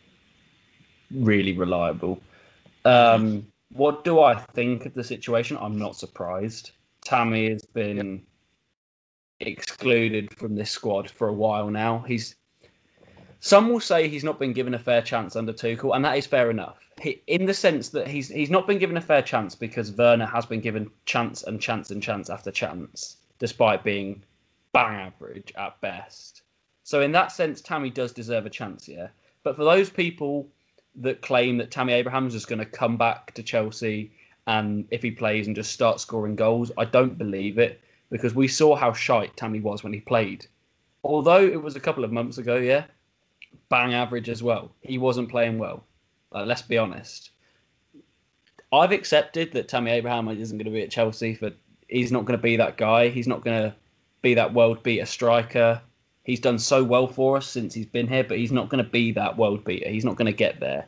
really reliable. Um, what do I think of the situation? I'm not surprised. Tammy has been excluded from this squad for a while now. He's some will say he's not been given a fair chance under Tuchel, and that is fair enough. He, in the sense that he's he's not been given a fair chance because Werner has been given chance and chance and chance after chance, despite being bang average at best. So in that sense, Tammy does deserve a chance, yeah. But for those people that claim that Tammy Abraham's just going to come back to Chelsea and if he plays and just start scoring goals, I don't believe it because we saw how shite Tammy was when he played. Although it was a couple of months ago, yeah, bang average as well. He wasn't playing well. Like, let's be honest. I've accepted that Tammy Abraham isn't going to be at Chelsea for. He's not going to be that guy. He's not going to be that world beater striker. He's done so well for us since he's been here, but he's not going to be that world beater. He's not going to get there.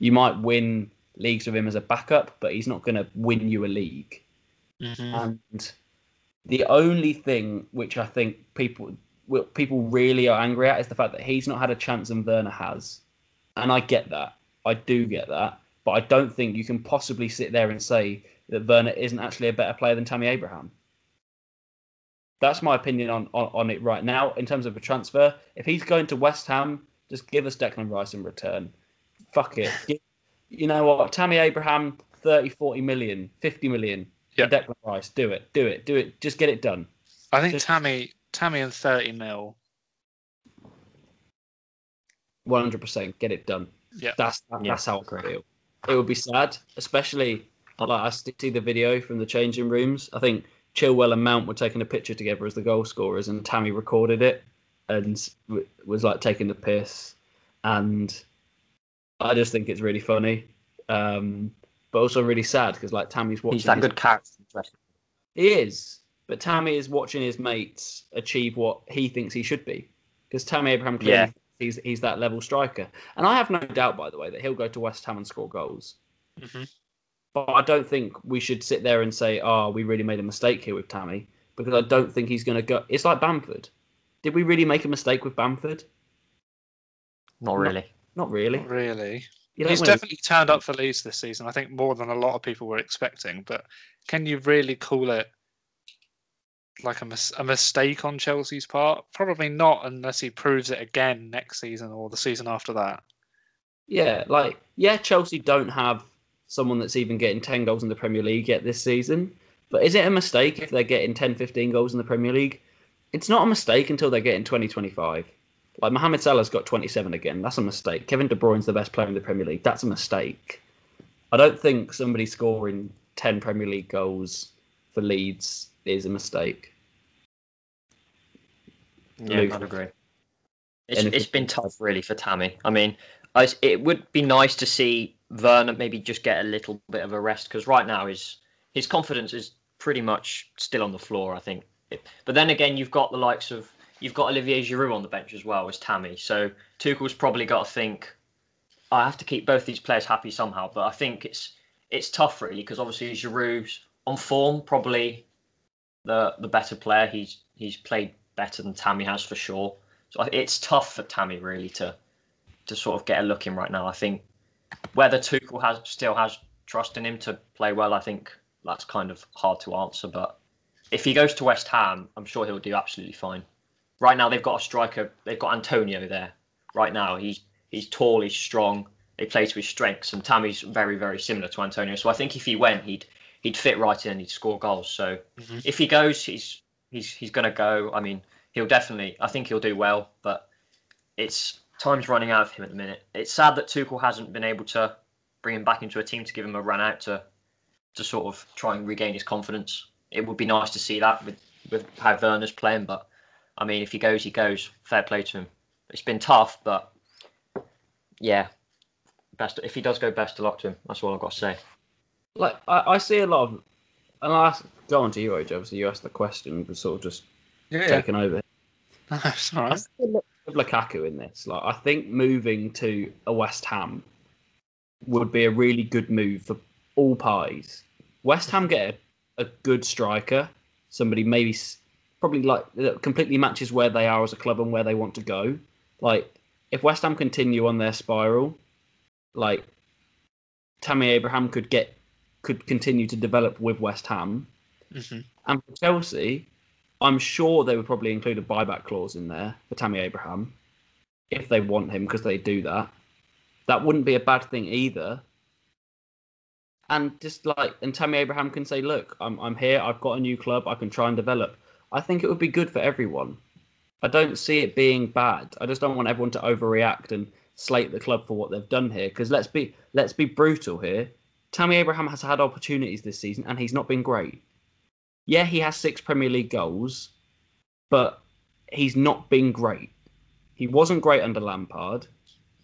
You might win leagues with him as a backup, but he's not going to win you a league. Mhm. And the only thing which I think people people really are angry at is the fact that he's not had a chance and Werner has. And I get that. I do get that. But I don't think you can possibly sit there and say that Werner isn't actually a better player than Tammy Abraham. That's my opinion on, on, on it right now in terms of a transfer. If he's going to West Ham, just give us Declan Rice in return. Fuck it. [laughs] Gi- you know what? Tammy Abraham, 30, 40 million, 50 million. for Yeah. Declan Rice. Do it. Do it. Do it. Just get it done. I think Just- Tammy Tammy and 30 mil. 100% get it done. Yeah. That's that, Yeah, that's how I agree. feel. It would be sad, especially like I see the video from the changing rooms. I think Chilwell and Mount were taking a picture together as the goal scorers, and Tammy recorded it and w- was like taking the piss. And I just think it's really funny, um, but also really sad because like Tammy's watching. He's that his- good character. He is, but Tammy is watching his mates achieve what he thinks he should be. Because Tammy Abraham clearly Yeah. thinks he's he's that level striker, and I have no doubt, by the way, that he'll go to West Ham and score goals. hmm But I don't think we should sit there and say, "Oh, we really made a mistake here with Tammy," because I don't think he's going to go. It's like Bamford. Did we really make a mistake with Bamford? Not really. Not really. Not really. You don't He's win a- definitely turned up for Leeds this season. I think more than a lot of people were expecting. But can you really call it like a, mis- a mistake on Chelsea's part? Probably not, unless he proves it again next season or the season after that. Yeah, like yeah, Chelsea don't have someone that's even getting 10 goals in the Premier League yet this season. But is it a mistake if they're getting 10, 15 goals in the Premier League? It's not a mistake until they get in 2025. Like Mohamed Salah's got 27 again. That's a mistake. Kevin De Bruyne's the best player in the Premier League. That's a mistake. I don't think somebody scoring 10 Premier League goals for Leeds is a mistake. Yeah, Luke. I'd agree. It's, it's been tough, really, for Tammy. I mean, I, it would be nice to see Werner maybe just get a little bit of a rest because right now his his confidence is pretty much still on the floor. I think. But then again, you've got the likes of you've got Olivier Giroud on the bench as well as Tammy. So Tuchel's probably got to think. I have to keep both these players happy somehow, but I think it's it's tough really because obviously Giroud's on form, probably the the better player. He's he's played better than Tammy has for sure. So it's tough for Tammy really to to sort of get a look in right now. I think whether Tuchel has still has trust in him to play well, I think that's kind of hard to answer. But if he goes to West Ham, I'm sure he'll do absolutely fine. Right now they've got a striker. They've got Antonio there. Right now he's he's tall, he's strong. They play to his strengths, and Tammy's very very similar to Antonio. So I think if he went, he'd he'd fit right in and he'd score goals. So Mhm. if he goes, he's he's he's going to go. I mean, he'll definitely. I think he'll do well, but it's time's running out of him at the minute. It's sad that Tuchel hasn't been able to bring him back into a team to give him a run out to to sort of try and regain his confidence. It would be nice to see that with with how Werner's playing, but I mean, if he goes, he goes. Fair play to him. It's been tough, but yeah, best if he does go, best of luck to him. That's all I've got to say. like I, I see a lot of, and I'll ask, go on to you, Oj. Obviously, you asked the question, but sort of just Yeah, taken over. [laughs] it's all I right. see a lot of Lukaku in this. Like, I think moving to a West Ham would be a really good move for all parties. West Ham get a, a good striker, somebody maybe probably like that completely matches where they are as a club and where they want to go. Like, if West Ham continue on their spiral, like Tammy Abraham could get could continue to develop with West Ham. hmm And for Chelsea, I'm sure they would probably include a buyback clause in there for Tammy Abraham if they want him because they do that. That wouldn't be a bad thing either. And just like, and Tammy Abraham can say, "Look, I'm I'm here. I've got a new club. I can try and develop." I think it would be good for everyone. I don't see it being bad. I just don't want everyone to overreact and slate the club for what they've done here. Because let's be let's be brutal here. Tammy Abraham has had opportunities this season and he's not been great yeah, he has six Premier League goals, but he's not been great. He wasn't great under Lampard.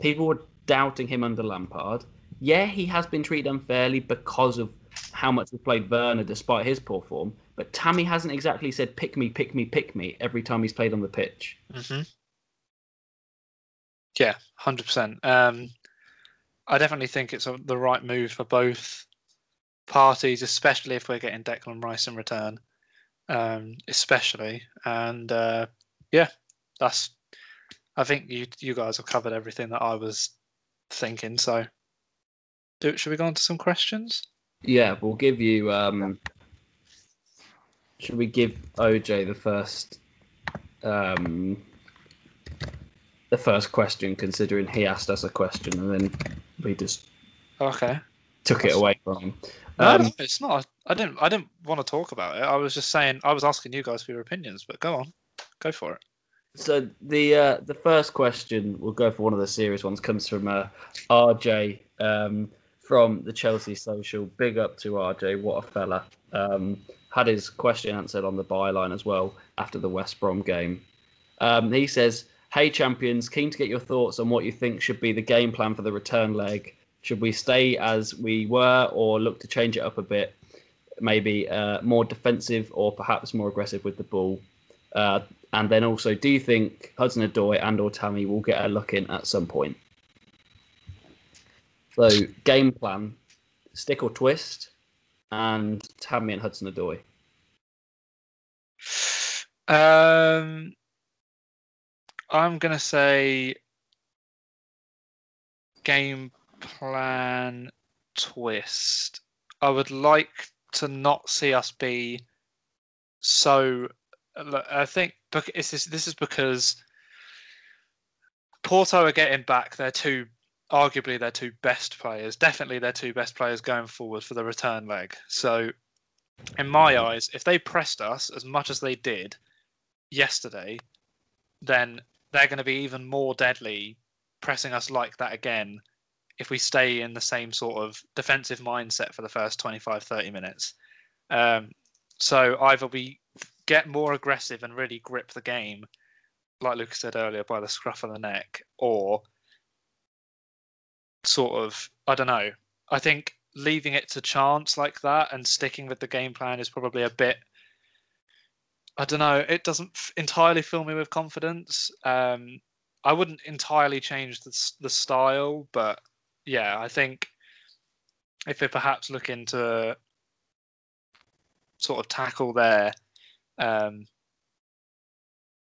People were doubting him under Lampard. Yeah, he has been treated unfairly because of how much we played Werner despite his poor form. But Tammy hasn't exactly said "pick me, pick me, pick me" every time he's played on the pitch. hmm Yeah, hundred percent. Um, I definitely think it's a, the right move for both parties, especially if we're getting Declan Rice in return. Um, especially, and uh, yeah, that's. I think you you guys have covered everything that I was thinking. So, do should we go on to some questions? Yeah, we'll give you. Um, should we give OJ the first, um, the first question, considering he asked us a question and then we just Okay. took it away from him. No, Um, no, it's not. I didn't. I didn't want to talk about it. I was just saying. I was asking you guys for your opinions, but go on, go for it. So the uh, the first question, we'll go for one of the serious ones, comes from uh, RJ um, from the Chelsea Social. Big up to RJ, what a fella. Um, had his question answered on the byline as well after the West Brom game. Um, he says, "Hey champions, keen to get your thoughts on what you think should be the game plan for the return leg. Should we stay as we were or look to change it up a bit? Maybe uh, more defensive or perhaps more aggressive with the ball." Uh, and then also, do you think Hudson Odoi and or Tammy will get a look in at some point? So game plan, stick or twist, and Tammy and Hudson Odoi. Um, I'm gonna say game plan twist. I would like to not see us be so. I think this, this is because Porto are getting back their two, arguably their two best players, definitely their two best players going forward for the return leg. So, in my eyes, if they pressed us as much as they did yesterday, then they're going to be even more deadly pressing us like that again if we stay in the same sort of defensive mindset for the first 25 30 minutes um, so either we get more aggressive and really grip the game like lucas said earlier by the scruff of the neck or sort of i don't know i think leaving it to chance like that and sticking with the game plan is probably a bit I don't know. It doesn't entirely fill me with confidence. Um, I wouldn't entirely change the the style, but yeah, I think if we perhaps look into sort of tackle their um,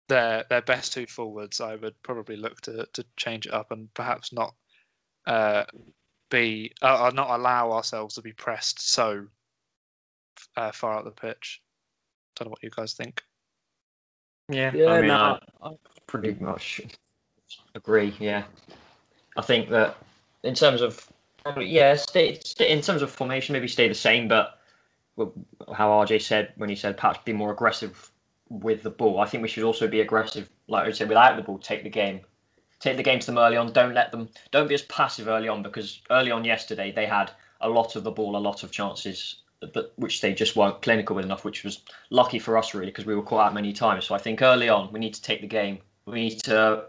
their their best two forwards, I would probably look to to change it up and perhaps not uh, be uh, uh, not allow ourselves to be pressed so uh, far out the pitch. Don't know what you guys think. Yeah, Yeah, I mean, no, I, I pretty much agree. Yeah, I think that in terms of yeah, stay, stay in terms of formation, maybe stay the same, but how RJ said when he said perhaps be more aggressive with the ball. I think we should also be aggressive, like I said, without the ball. Take the game, take the game to them early on. Don't let them. Don't be as passive early on because early on yesterday they had a lot of the ball, a lot of chances, but which they just weren't clinical with enough. Which was lucky for us really because we were caught out many times. So I think early on we need to take the game. We need to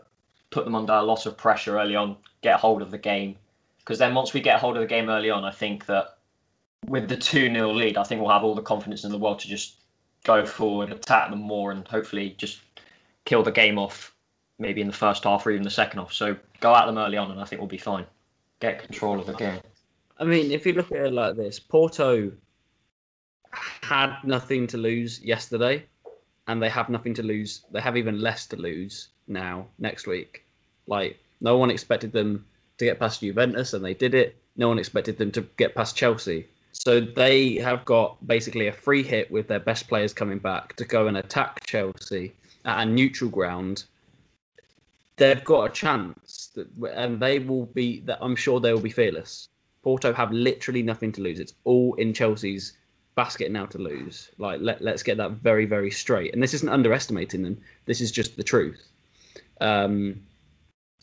put them under a lot of pressure early on, get hold of the game. Because then once we get hold of the game early on, I think that with the 2 0 lead, I think we'll have all the confidence in the world to just go forward, attack them more, and hopefully just kill the game off maybe in the first half or even the second half. So go at them early on, and I think we'll be fine. Get control of the game. I mean, if you look at it like this, Porto had nothing to lose yesterday, and they have nothing to lose. They have even less to lose now next week. Like no one expected them to get past Juventus, and they did it. No one expected them to get past Chelsea. So they have got basically a free hit with their best players coming back to go and attack Chelsea at a neutral ground. They've got a chance, that, and they will be. That I'm sure they will be fearless. Porto have literally nothing to lose. It's all in Chelsea's basket now to lose. Like let let's get that very very straight. And this isn't underestimating them. This is just the truth. Um,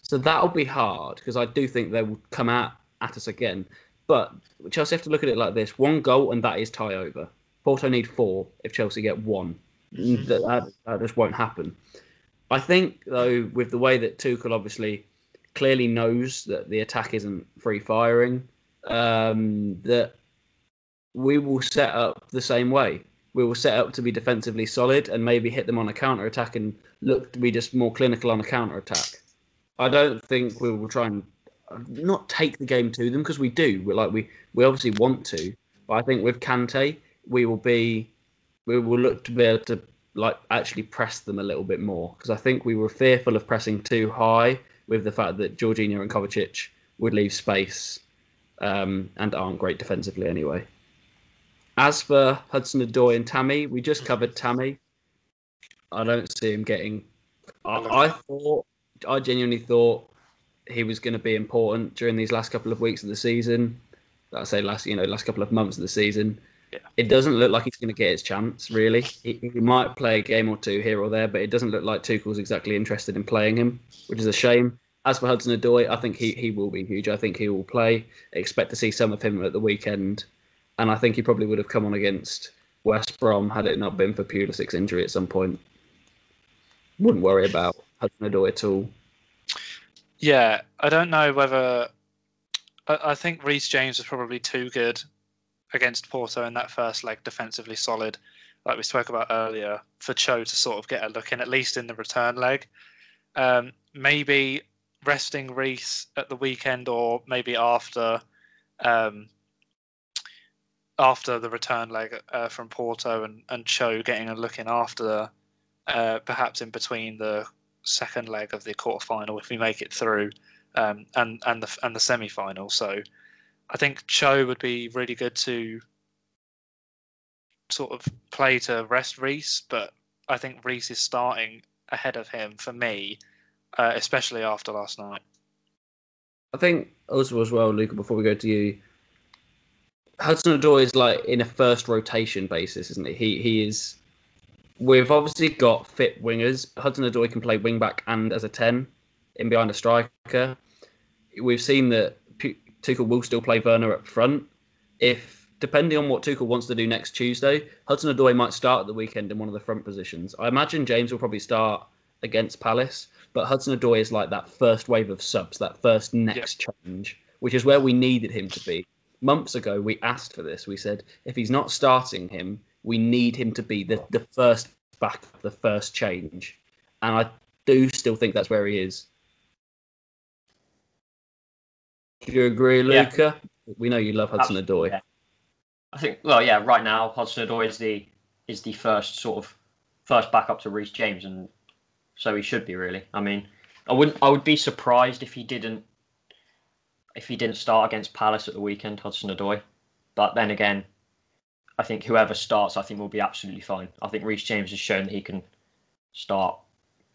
so that'll be hard because I do think they will come out at us again. But Chelsea have to look at it like this: one goal and that is tie over. Porto need four if Chelsea get one. That, that, that just won't happen. I think though, with the way that Tuchel obviously clearly knows that the attack isn't free firing, um, that we will set up the same way. We will set up to be defensively solid and maybe hit them on a counter attack and look to be just more clinical on a counter attack. I don't think we will try and uh, not take the game to them because we do. We like we we obviously want to, but I think with Kante we will be we will look to be able to like actually press them a little bit more because I think we were fearful of pressing too high with the fact that Jorginho and Kovacic would leave space um, and aren't great defensively anyway. As for Hudson Odoi and Tammy, we just covered Tammy. I don't see him getting. I, I thought, I genuinely thought he was going to be important during these last couple of weeks of the season. I say last, you know, last couple of months of the season. Yeah. It doesn't look like he's going to get his chance. Really, he, he might play a game or two here or there, but it doesn't look like Tuchel's exactly interested in playing him, which is a shame. As for Hudson Odoi, I think he, he will be huge. I think he will play. Expect to see some of him at the weekend, and I think he probably would have come on against West Brom had it not been for Pulisic's injury at some point. Wouldn't worry about Hudson Odoi at all. Yeah, I don't know whether. I, I think Reece James was probably too good against Porto in that first leg, defensively solid, like we spoke about earlier, for Cho to sort of get a look in, at least in the return leg. Um, maybe resting Reece at the weekend or maybe after um, after the return leg uh, from Porto and, and Cho getting a look in after uh, perhaps in between the second leg of the quarterfinal if we make it through um, and and the and the semi final. So I think Cho would be really good to sort of play to rest Reece, but I think Reece is starting ahead of him for me, uh, especially after last night. I think also as well, Luca. Before we go to you, Hudson Odoi is like in a first rotation basis, isn't he? He he is. We've obviously got fit wingers. Hudson Odoi can play wing back and as a ten, in behind a striker. We've seen that P- Tuchel will still play Werner up front. If depending on what Tuchel wants to do next Tuesday, Hudson Odoi might start at the weekend in one of the front positions. I imagine James will probably start against Palace, but Hudson Odoi is like that first wave of subs, that first next change, which is where we needed him to be. Months ago, we asked for this. We said if he's not starting him, we need him to be the, the first back, the first change. And I do still think that's where he is. Do you agree, Yeah. Luca? We know you love Hudson Odoi. Yeah. I think well, yeah, right now Hudson Odoi is the is the first sort of first backup to Reece James, and so he should be really. I mean, I wouldn't I would be surprised if he didn't if he didn't start against Palace at the weekend, Hudson Odoi. But then again, I think whoever starts, I think will be absolutely fine. I think Reece James has shown that he can start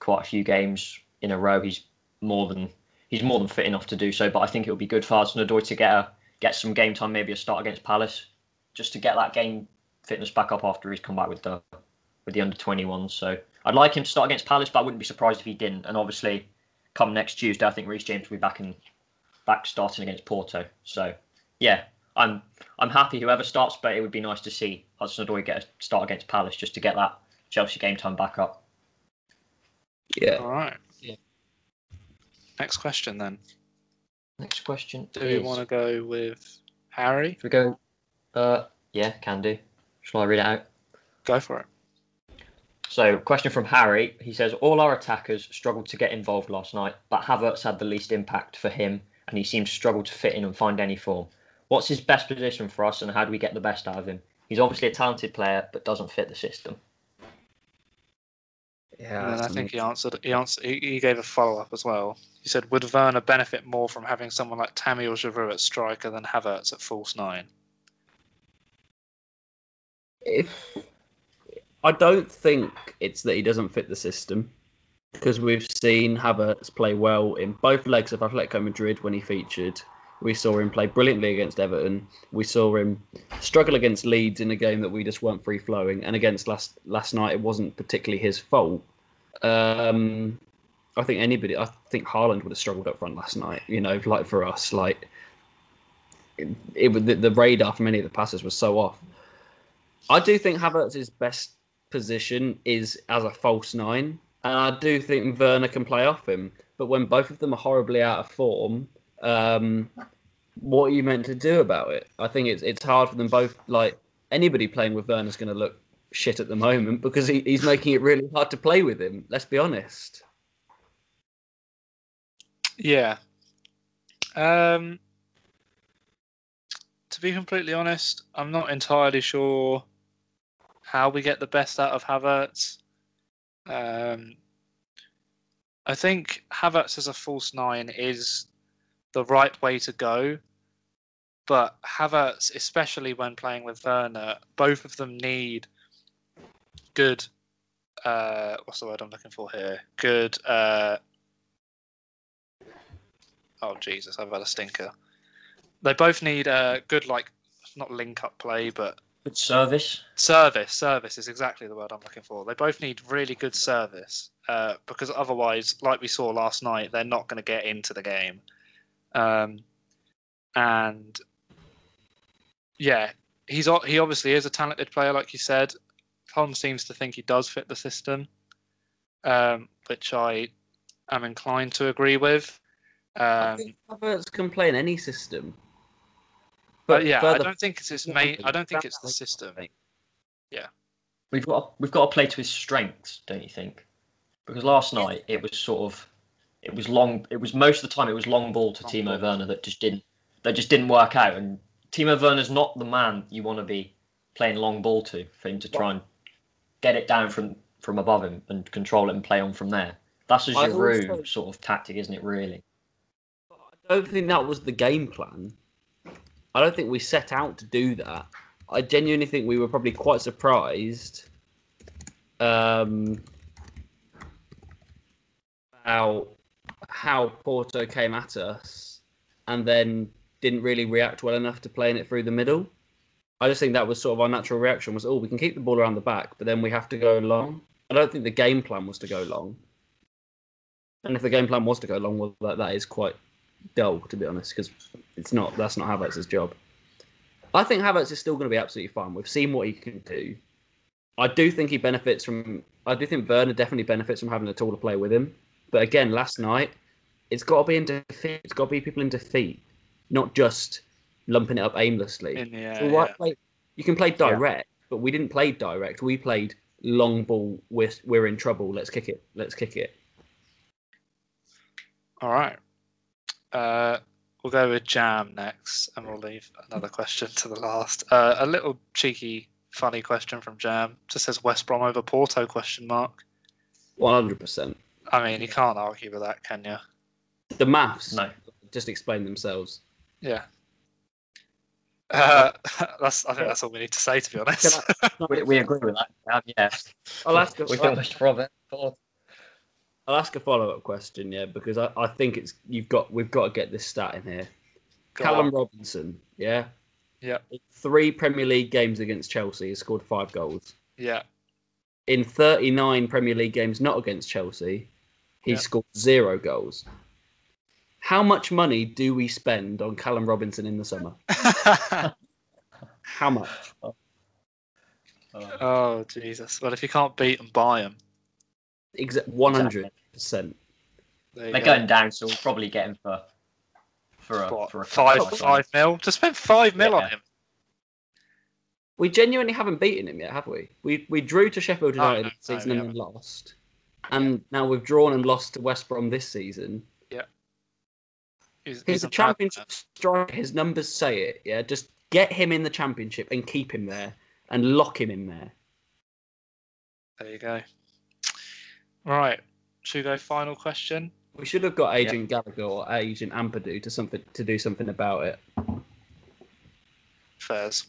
quite a few games in a row. He's more than he's more than fit enough to do so. But I think it would be good for Odoi to get a get some game time, maybe a start against Palace, just to get that game fitness back up after he's come back with the with the under 21s. So I'd like him to start against Palace, but I wouldn't be surprised if he didn't. And obviously, come next Tuesday, I think Reece James will be back in back starting against Porto. So yeah, I'm I'm happy whoever starts, but it would be nice to see Hudson Odoi get a start against Palace just to get that Chelsea game time back up. Yeah. All right. Yeah. Next question then. Next question. Do we want to go with Harry? Should we go? Uh, yeah, can do. Shall I read it out? Go for it. So, question from Harry. He says all our attackers struggled to get involved last night, but Havertz had the least impact for him, and he seemed to struggle to fit in and find any form. What's his best position for us, and how do we get the best out of him? He's obviously a talented player, but doesn't fit the system. Yeah. and I think he answered. He answered. He, he gave a follow up as well. He said, "Would Werner benefit more from having someone like Tammy or Giroud at striker than Havertz at false nine? if I don't think it's that he doesn't fit the system because we've seen Havertz play well in both legs of Atletico Madrid when he featured. We saw him play brilliantly against Everton. We saw him struggle against Leeds in a game that we just weren't free flowing, and against last last night it wasn't particularly his fault. Um, I think anybody, I think Haaland would have struggled up front last night. You know, like for us, like it, it the, the radar for many of the passes was so off. I do think Havertz's best position is as a false nine, and I do think Werner can play off him. But when both of them are horribly out of form, um, what are you meant to do about it? I think it's it's hard for them both. Like anybody playing with Werner's going to look shit at the moment [laughs] because he, he's making it really hard to play with him. Let's be honest. Yeah. Um, to be completely honest, I'm not entirely sure how we get the best out of Havertz. Um, I think Havertz as a false nine is the right way to go, but Havertz, especially when playing with Werner, both of them need good. Uh, what's the word I'm looking for here? Good. Uh, oh Jesus, I've had a stinker. They both need a good, like, not link up play, but Good service. Service, service is exactly the word I'm looking for. They both need really good service uh, because otherwise, like we saw last night, they're not going to get into the game. Um, and yeah, he's o- he obviously is a talented player, like you said. Tom seems to think he does fit the system, um, which I am inclined to agree with. I Um, think Havertz can play in any system. but yeah, I don't think it's his main. I don't think it's the system. Yeah, we've got we've got to play to his strengths, don't you think? Because last night it was sort of it was long. It was most of the time it was long ball to Timo. Werner that just didn't that just didn't work out. And Timo Werner's not the man you want to be playing long ball to for him to try and get it down from from above him and control it and play on from there. That's a Giroud also- sort of tactic, isn't it? Really? I don't think that was the game plan. I don't think we set out to do that. I genuinely think we were probably quite surprised um, about how Porto came at us and then didn't really react well enough to playing it through the middle. I just think that was sort of our natural reaction was, oh, we can keep the ball around the back, but then we have to go long. I don't think the game plan was to go long. And if the game plan was to go long, well, that, that is quite dull, to be honest, because it's not. That's not Havertz's job. I think Havertz is still going to be absolutely fine. We've seen what he can do. I do think he benefits from. I do think Werner definitely benefits from having a taller player with him. But again, last night, it's got to be in defeat. It's got to be people in defeat, not just lumping it up aimlessly. Air, So yeah. play- you can play direct, but we didn't play direct. We played long ball. We're, we're in trouble. Let's kick it. Let's kick it. All right. Uh, we'll go with Jam next, and we'll leave another question to the last. Uh, a little cheeky, funny question from Jam. Just says West Brom over Porto? Question mark. One hundred percent. I mean, you can't argue with that, can you? The maths No. just explain themselves. Yeah. Uh, [laughs] that's. I think that's all we need to say, to be honest. [laughs] We, we agree with that. Um, yeah. I'll ask. A, [laughs] We feel West Brom. I'll ask a follow up question, yeah, because I, I think it's you've got we've got to get this stat in here. Go Callum on. Robinson, yeah, Yeah. In three Premier League games against Chelsea, has scored five goals. Yeah. In thirty nine Premier League games not against Chelsea, he's Yeah. scored zero goals. How much money do we spend on Callum Robinson in the summer? [laughs] How much? Oh, oh Jesus! Well, if you can't beat them, buy them. Exact one hundred percent. They're go. going down, so we'll probably get him for for a What, for a five couple of five mil. Just spend five mil on him. We genuinely haven't beaten him yet, have we? We we drew to Sheffield United no, no, season we and then lost, and now we've drawn and lost to West Brom this season. He's, He's a championship striker. His numbers say it. Yeah, just get him in the championship and keep him there and lock him in there. There you go. Right. Should we go final question? We should have got Agent Gallagher or Agent Ampadu to something to do something about it. Fairs.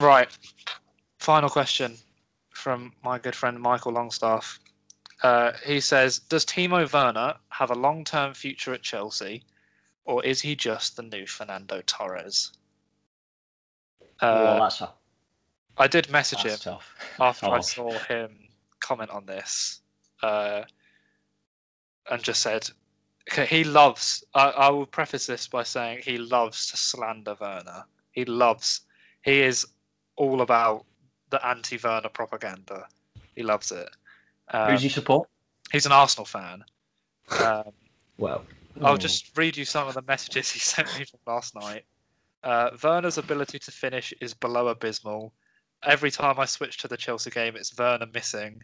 Right. Final question from my good friend Michael Longstaff. Uh, he says, "Does Timo Werner have a long-term future at Chelsea, or is he just the new Fernando Torres?" well, Uh, that's, a, I did message him tough. after I Oh. saw him comment on this, uh, and just said he loves. I, I will preface this by saying he loves to slander Werner. He loves. He is all about the anti-Werner propaganda. He loves it. Um, Who's he support? he's an Arsenal fan. Um, Well, I'll Oh. just read you some of the messages he [laughs] sent me from last night. Uh, Werner's ability to finish is below abysmal. Every time I switch to the Chelsea game, it's Werner missing.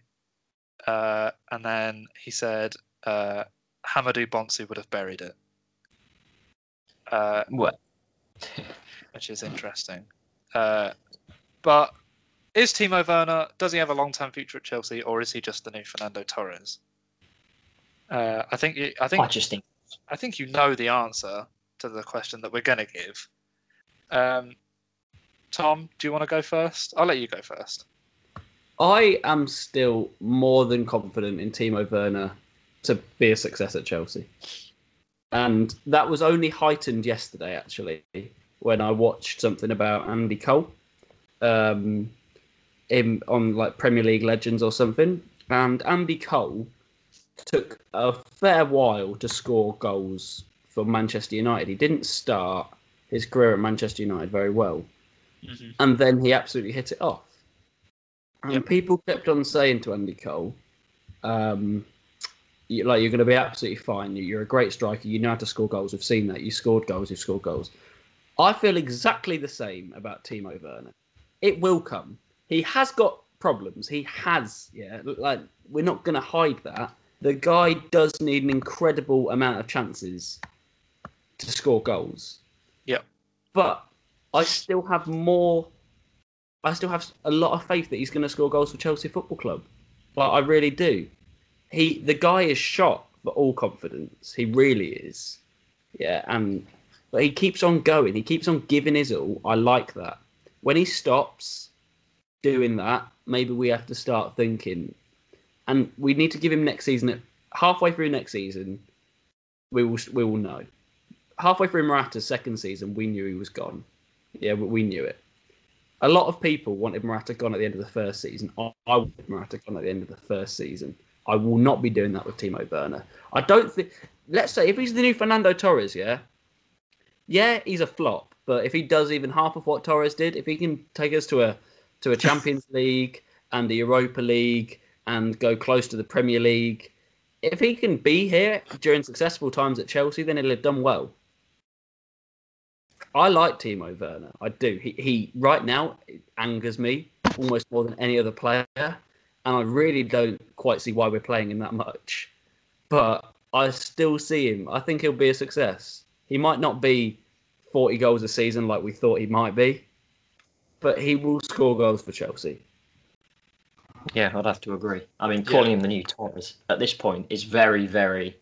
Uh, and then he said uh, Hamadou Bonsu would have buried it, uh, What? which is interesting. Uh, but is Timo Werner, does he have a long term future at Chelsea, or is he just the new Fernando Torres? Uh, I think you, I think I just think I think you know the answer to the question that we're going to give. Um, Tom, do you want to go first? I'll let you go first. I am still more than confident in Timo Werner to be a success at Chelsea. And that was only heightened yesterday, actually, when I watched something about Andy Cole um, in, on like Premier League Legends or something. And Andy Cole took a fair while to score goals for Manchester United. He didn't start his career at Manchester United very well and then he absolutely hit it off. And Yep. people kept on saying to Andy Cole, um, you, like you're going to be absolutely fine. You- You're a great striker. You know how to score goals. We've seen that. You scored goals. You've scored goals. I feel exactly the same about Timo Werner. It will come. He has got problems. He has. Yeah, like we're not going to hide that. The guy does need an incredible amount of chances to score goals. Yeah. But I still have more. I still have a lot of faith that he's going to score goals for Chelsea Football Club. Like I really do. He, the guy is shot for all confidence. He really is. Yeah, and but he keeps on going. He keeps on giving his all. I like that. When he stops doing that, maybe we have to start thinking, and we need to give him next season. At, Halfway through next season, we will we will know. Halfway through Morata's second season, we knew he was gone. Yeah, we knew it. A lot of people wanted Morata gone at the end of the first season. I, wanted Morata gone at the end of the first season. I will not be doing that with Timo Werner. I don't think. Let's say if he's the new Fernando Torres, yeah, yeah, he's a flop. But if he does even half of what Torres did, if he can take us to a to a Champions [laughs] League and the Europa League and go close to the Premier League, if he can be here during successful times at Chelsea, then he'll have done well. I like Timo Werner. I do. He, he right now angers me almost more than any other player, and I really don't quite see why we're playing him that much. But I still see him. I think he'll be a success. He might not be 40 goals a season like we thought he might be, but he will score goals for Chelsea. Yeah, I'd have to agree. I mean, calling him the new Torres at this point is very, very,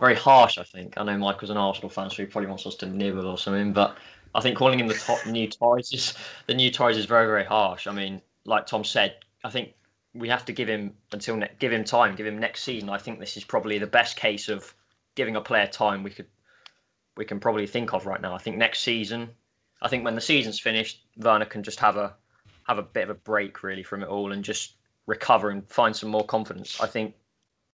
very harsh. I think. I know Michael's an Arsenal fan, so he probably wants us to nibble or something. But I think calling him the top new Torres is the new Torres is very, very harsh. I mean, like Tom said, I think we have to give him until ne- give him time, give him next season. I think this is probably the best case of giving a player time we could we can probably think of right now. I think next season, I think when the season's finished, Werner can just have a have a bit of a break really from it all and just recover and find some more confidence. I think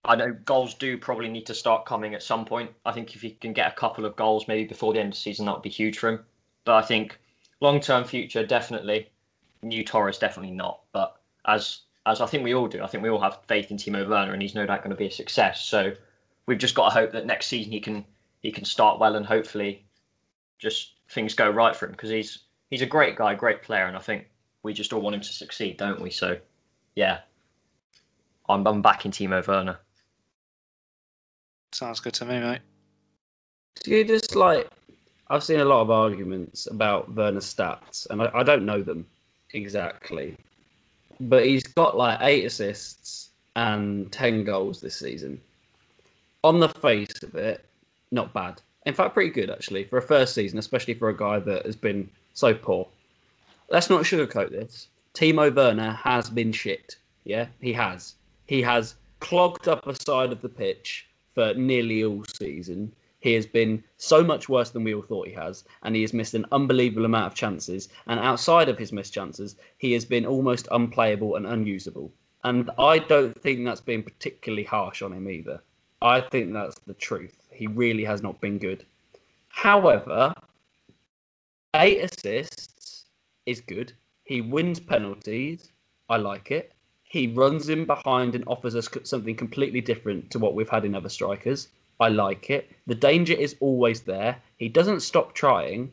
I know goals do probably need to start coming at some point. I think if he can get a couple of goals maybe before the end of the season, that would be huge for him. But I think long term future definitely. New Torres definitely not. But as as I think we all do, I think we all have faith in Timo Werner, and he's no doubt going to be a success. So we've just got to hope that next season he can he can start well and hopefully just things go right for him because he's he's a great guy, great player, and I think we just all want him to succeed, don't we? So yeah, I'm I'm backing Timo Werner. Sounds good to me, mate. Do you just like? I've seen a lot of arguments about Werner's stats, and I, I don't know them exactly, but he's got like eight assists and ten goals this season. On the face of it, not bad. In fact, pretty good actually for a first season, especially for a guy that has been so poor. Let's not sugarcoat this. Timo Werner has been shit. Yeah, he has. He has clogged up a side of the pitch for nearly all season. He has been so much worse than we all thought he has, and he has missed an unbelievable amount of chances. And outside of his missed chances, he has been almost unplayable and unusable. And I don't think that's been particularly harsh on him either. I think that's the truth. He really has not been good. However, eight assists is good. He wins penalties. I like it. He runs in behind and offers us something completely different to what we've had in other strikers. I like it. The danger is always there. He doesn't stop trying.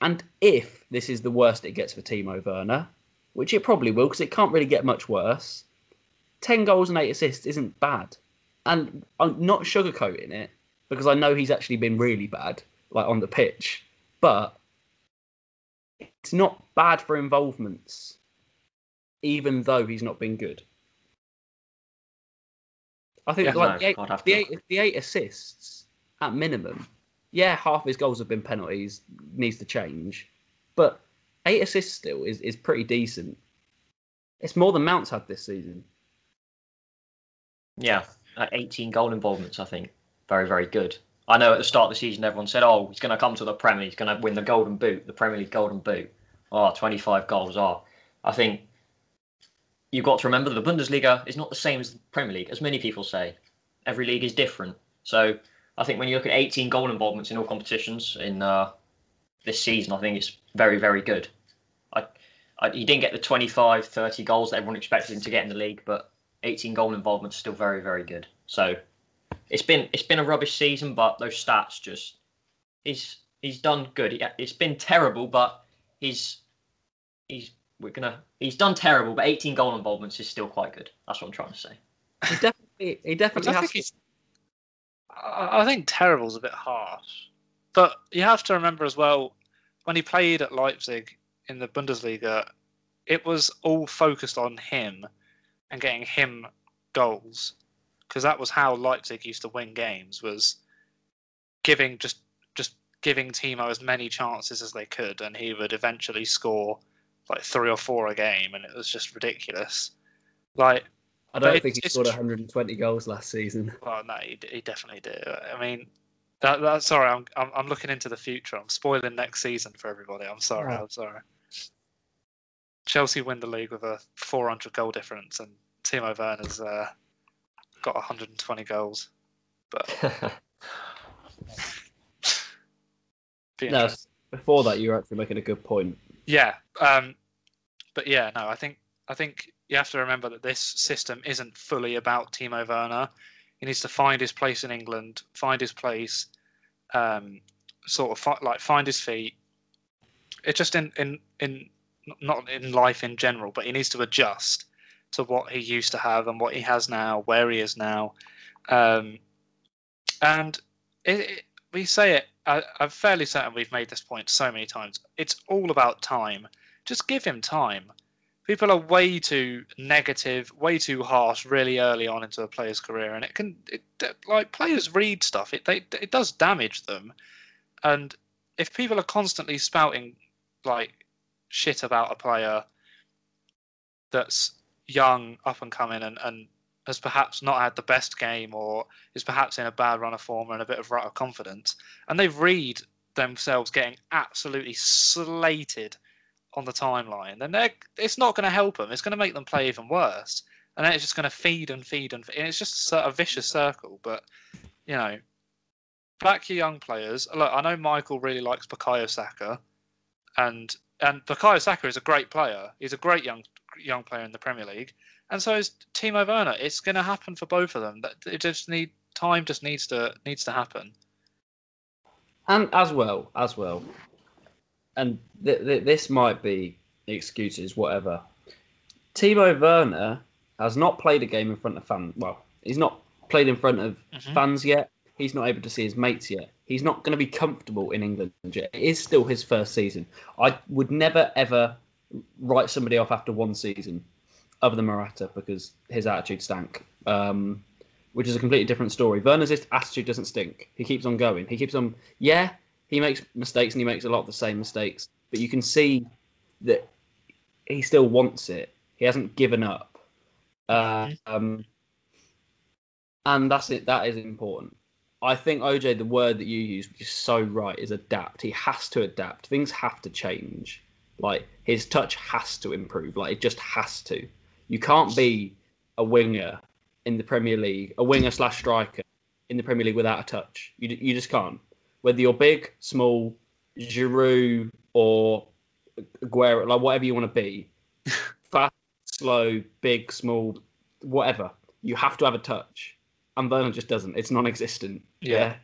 And if this is the worst it gets for Timo Werner, which it probably will because it can't really get much worse, 10 goals and 8 assists isn't bad. And I'm not sugarcoating it because I know he's actually been really bad, like on the pitch. But it's not bad for involvements, even though he's not been good. I think Yeah, like no, the, eight, the, eight, the eight assists at minimum. Yeah, half his goals have been penalties, needs to change, but eight assists still is, is pretty decent. It's more than Mount's had this season. Yeah, uh, 18 goal involvements, I think. Very, very good. I know at the start of the season, everyone said, oh, he's going to come to the Premier he's going to win the Golden Boot, the Premier League Golden Boot. Oh, 25 goals. Oh, I think you've got to remember the Bundesliga is not the same as the Premier League, as many people say. Every league is different. So I think when you look at 18 goal involvements in all competitions in uh, this season, I think it's very, very good. I, I, he didn't get the 25, 30 goals that everyone expected him to get in the league, but 18 goal involvement is still very, very good. So it's been it's been a rubbish season, but those stats just he's he's done good. He, it's been terrible, but he's he's we're gonna he's done terrible, but 18 goal involvements is still quite good. That's what I'm trying to say. He definitely, he I definitely don't has. think to- he's. I I think terrible's a bit harsh, but you have to remember as well when he played at Leipzig in the Bundesliga, it was all focused on him and getting him goals because that was how Leipzig used to win games was giving just just giving Timo as many chances as they could, and he would eventually score like three or four a game, and it was just ridiculous. Like I don't think he scored it's- 120 goals last season. Well, no, he, he definitely did. I mean, that, sorry, I'm, I'm I'm looking into the future. I'm spoiling next season for everybody. I'm sorry. I'm sorry. Chelsea win the league with a 400 goal difference, and Timo Werner's uh, got 120 goals. But [laughs] [laughs] No, before that, you were actually making a good point. Yeah, um, but yeah, no, I think I think you have to remember that this system isn't fully about Timo Werner. He needs to find his place in England, find his place, um, sort of fi- like find his feet. It's just in in in not in life in general, but he needs to adjust to what he used to have and what he has now, where he is now, um, and it, it, we say it. I, I'm fairly certain we've made this point so many times. It's all about time. Just give him time. People are way too negative, way too harsh, really early on into a player's career, and it can, it, like players read stuff. It they, it does damage them, and if people are constantly spouting like shit about a player that's young, up and coming, and, and has perhaps not had the best game or is perhaps in a bad run of form and a bit of rut of confidence, and they read themselves getting absolutely slated on the timeline, then they're, it's not going to help them. It's going to make them play even worse, and then it's just going to feed and feed and, feed. and it's just a vicious circle. But you know, back your young players. Look, I know Michael really likes Bukayo Saka, and and Bukayo Saka is a great player. He's a great young young player in the Premier League, and so is Timo Werner. It's going to happen for both of them. That it just need time. Just needs to needs to happen. And as well, as well, and th- th- this might be excuses, whatever. Timo Werner has not played a game in front of fans. Well, he's not played in front of Mhm. fans yet. He's not able to see his mates yet. He's not going to be comfortable in England yet. It is still his first season. I would never ever write somebody off after one season, other than Morata, because his attitude stank. Um, which is a completely different story. Werner's attitude doesn't stink. He keeps on going. He keeps on. Yeah, he makes mistakes and he makes a lot of the same mistakes, but you can see that he still wants it. He hasn't given up. Uh, um, and that's it. That is important. I think OJ, the word that you use, which is so right, is adapt. He has to adapt. Things have to change. Like his touch has to improve. Like it just has to. You can't be a winger in the Premier League, a winger slash striker in the Premier League without a touch. You you just can't. Whether you're big, small, Giroud or Aguero, like whatever you want to be, [laughs] fast, slow, big, small, whatever. You have to have a touch. and Werner just doesn't. It's non-existent. Yeah.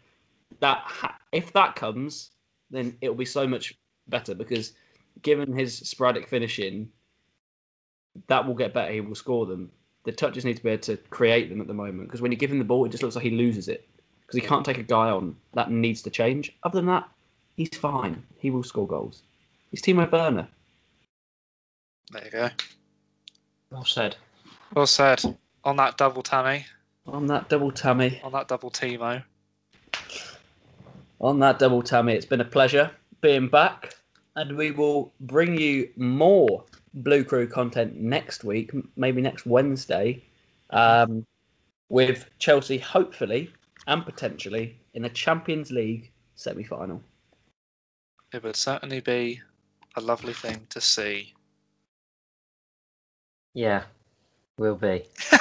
That ha- if that comes, then it'll be so much better because given his sporadic finishing, that will get better. He will score them. The touches need to be able to create them at the moment because when you give him the ball, it just looks like he loses it because he can't take a guy on. That needs to change. Other than that, he's fine. He will score goals. He's Timo Werner. There you go. Well said. Well said. On that double Tammy, On that double tammy, on that double Timo. on that double tammy, it's been a pleasure being back, and we will bring you more Blue Crew content next week, maybe next Wednesday, um, with Chelsea hopefully and potentially in a Champions League semi-final. It would certainly be a lovely thing to see. Yeah, will be. [laughs]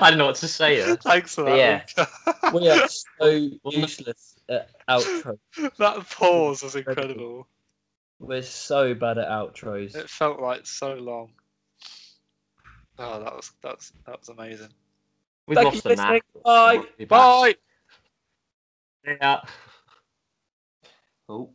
I don't know what to say. Thanks for that. Yeah. [laughs] We are so useless at outro. [laughs] that pause was incredible. We're so bad at outros. It felt like so long. Oh, that was that was that was amazing. We've Thank you lost for the knack. listening. Bye. We'll. Bye. Yeah. Oh.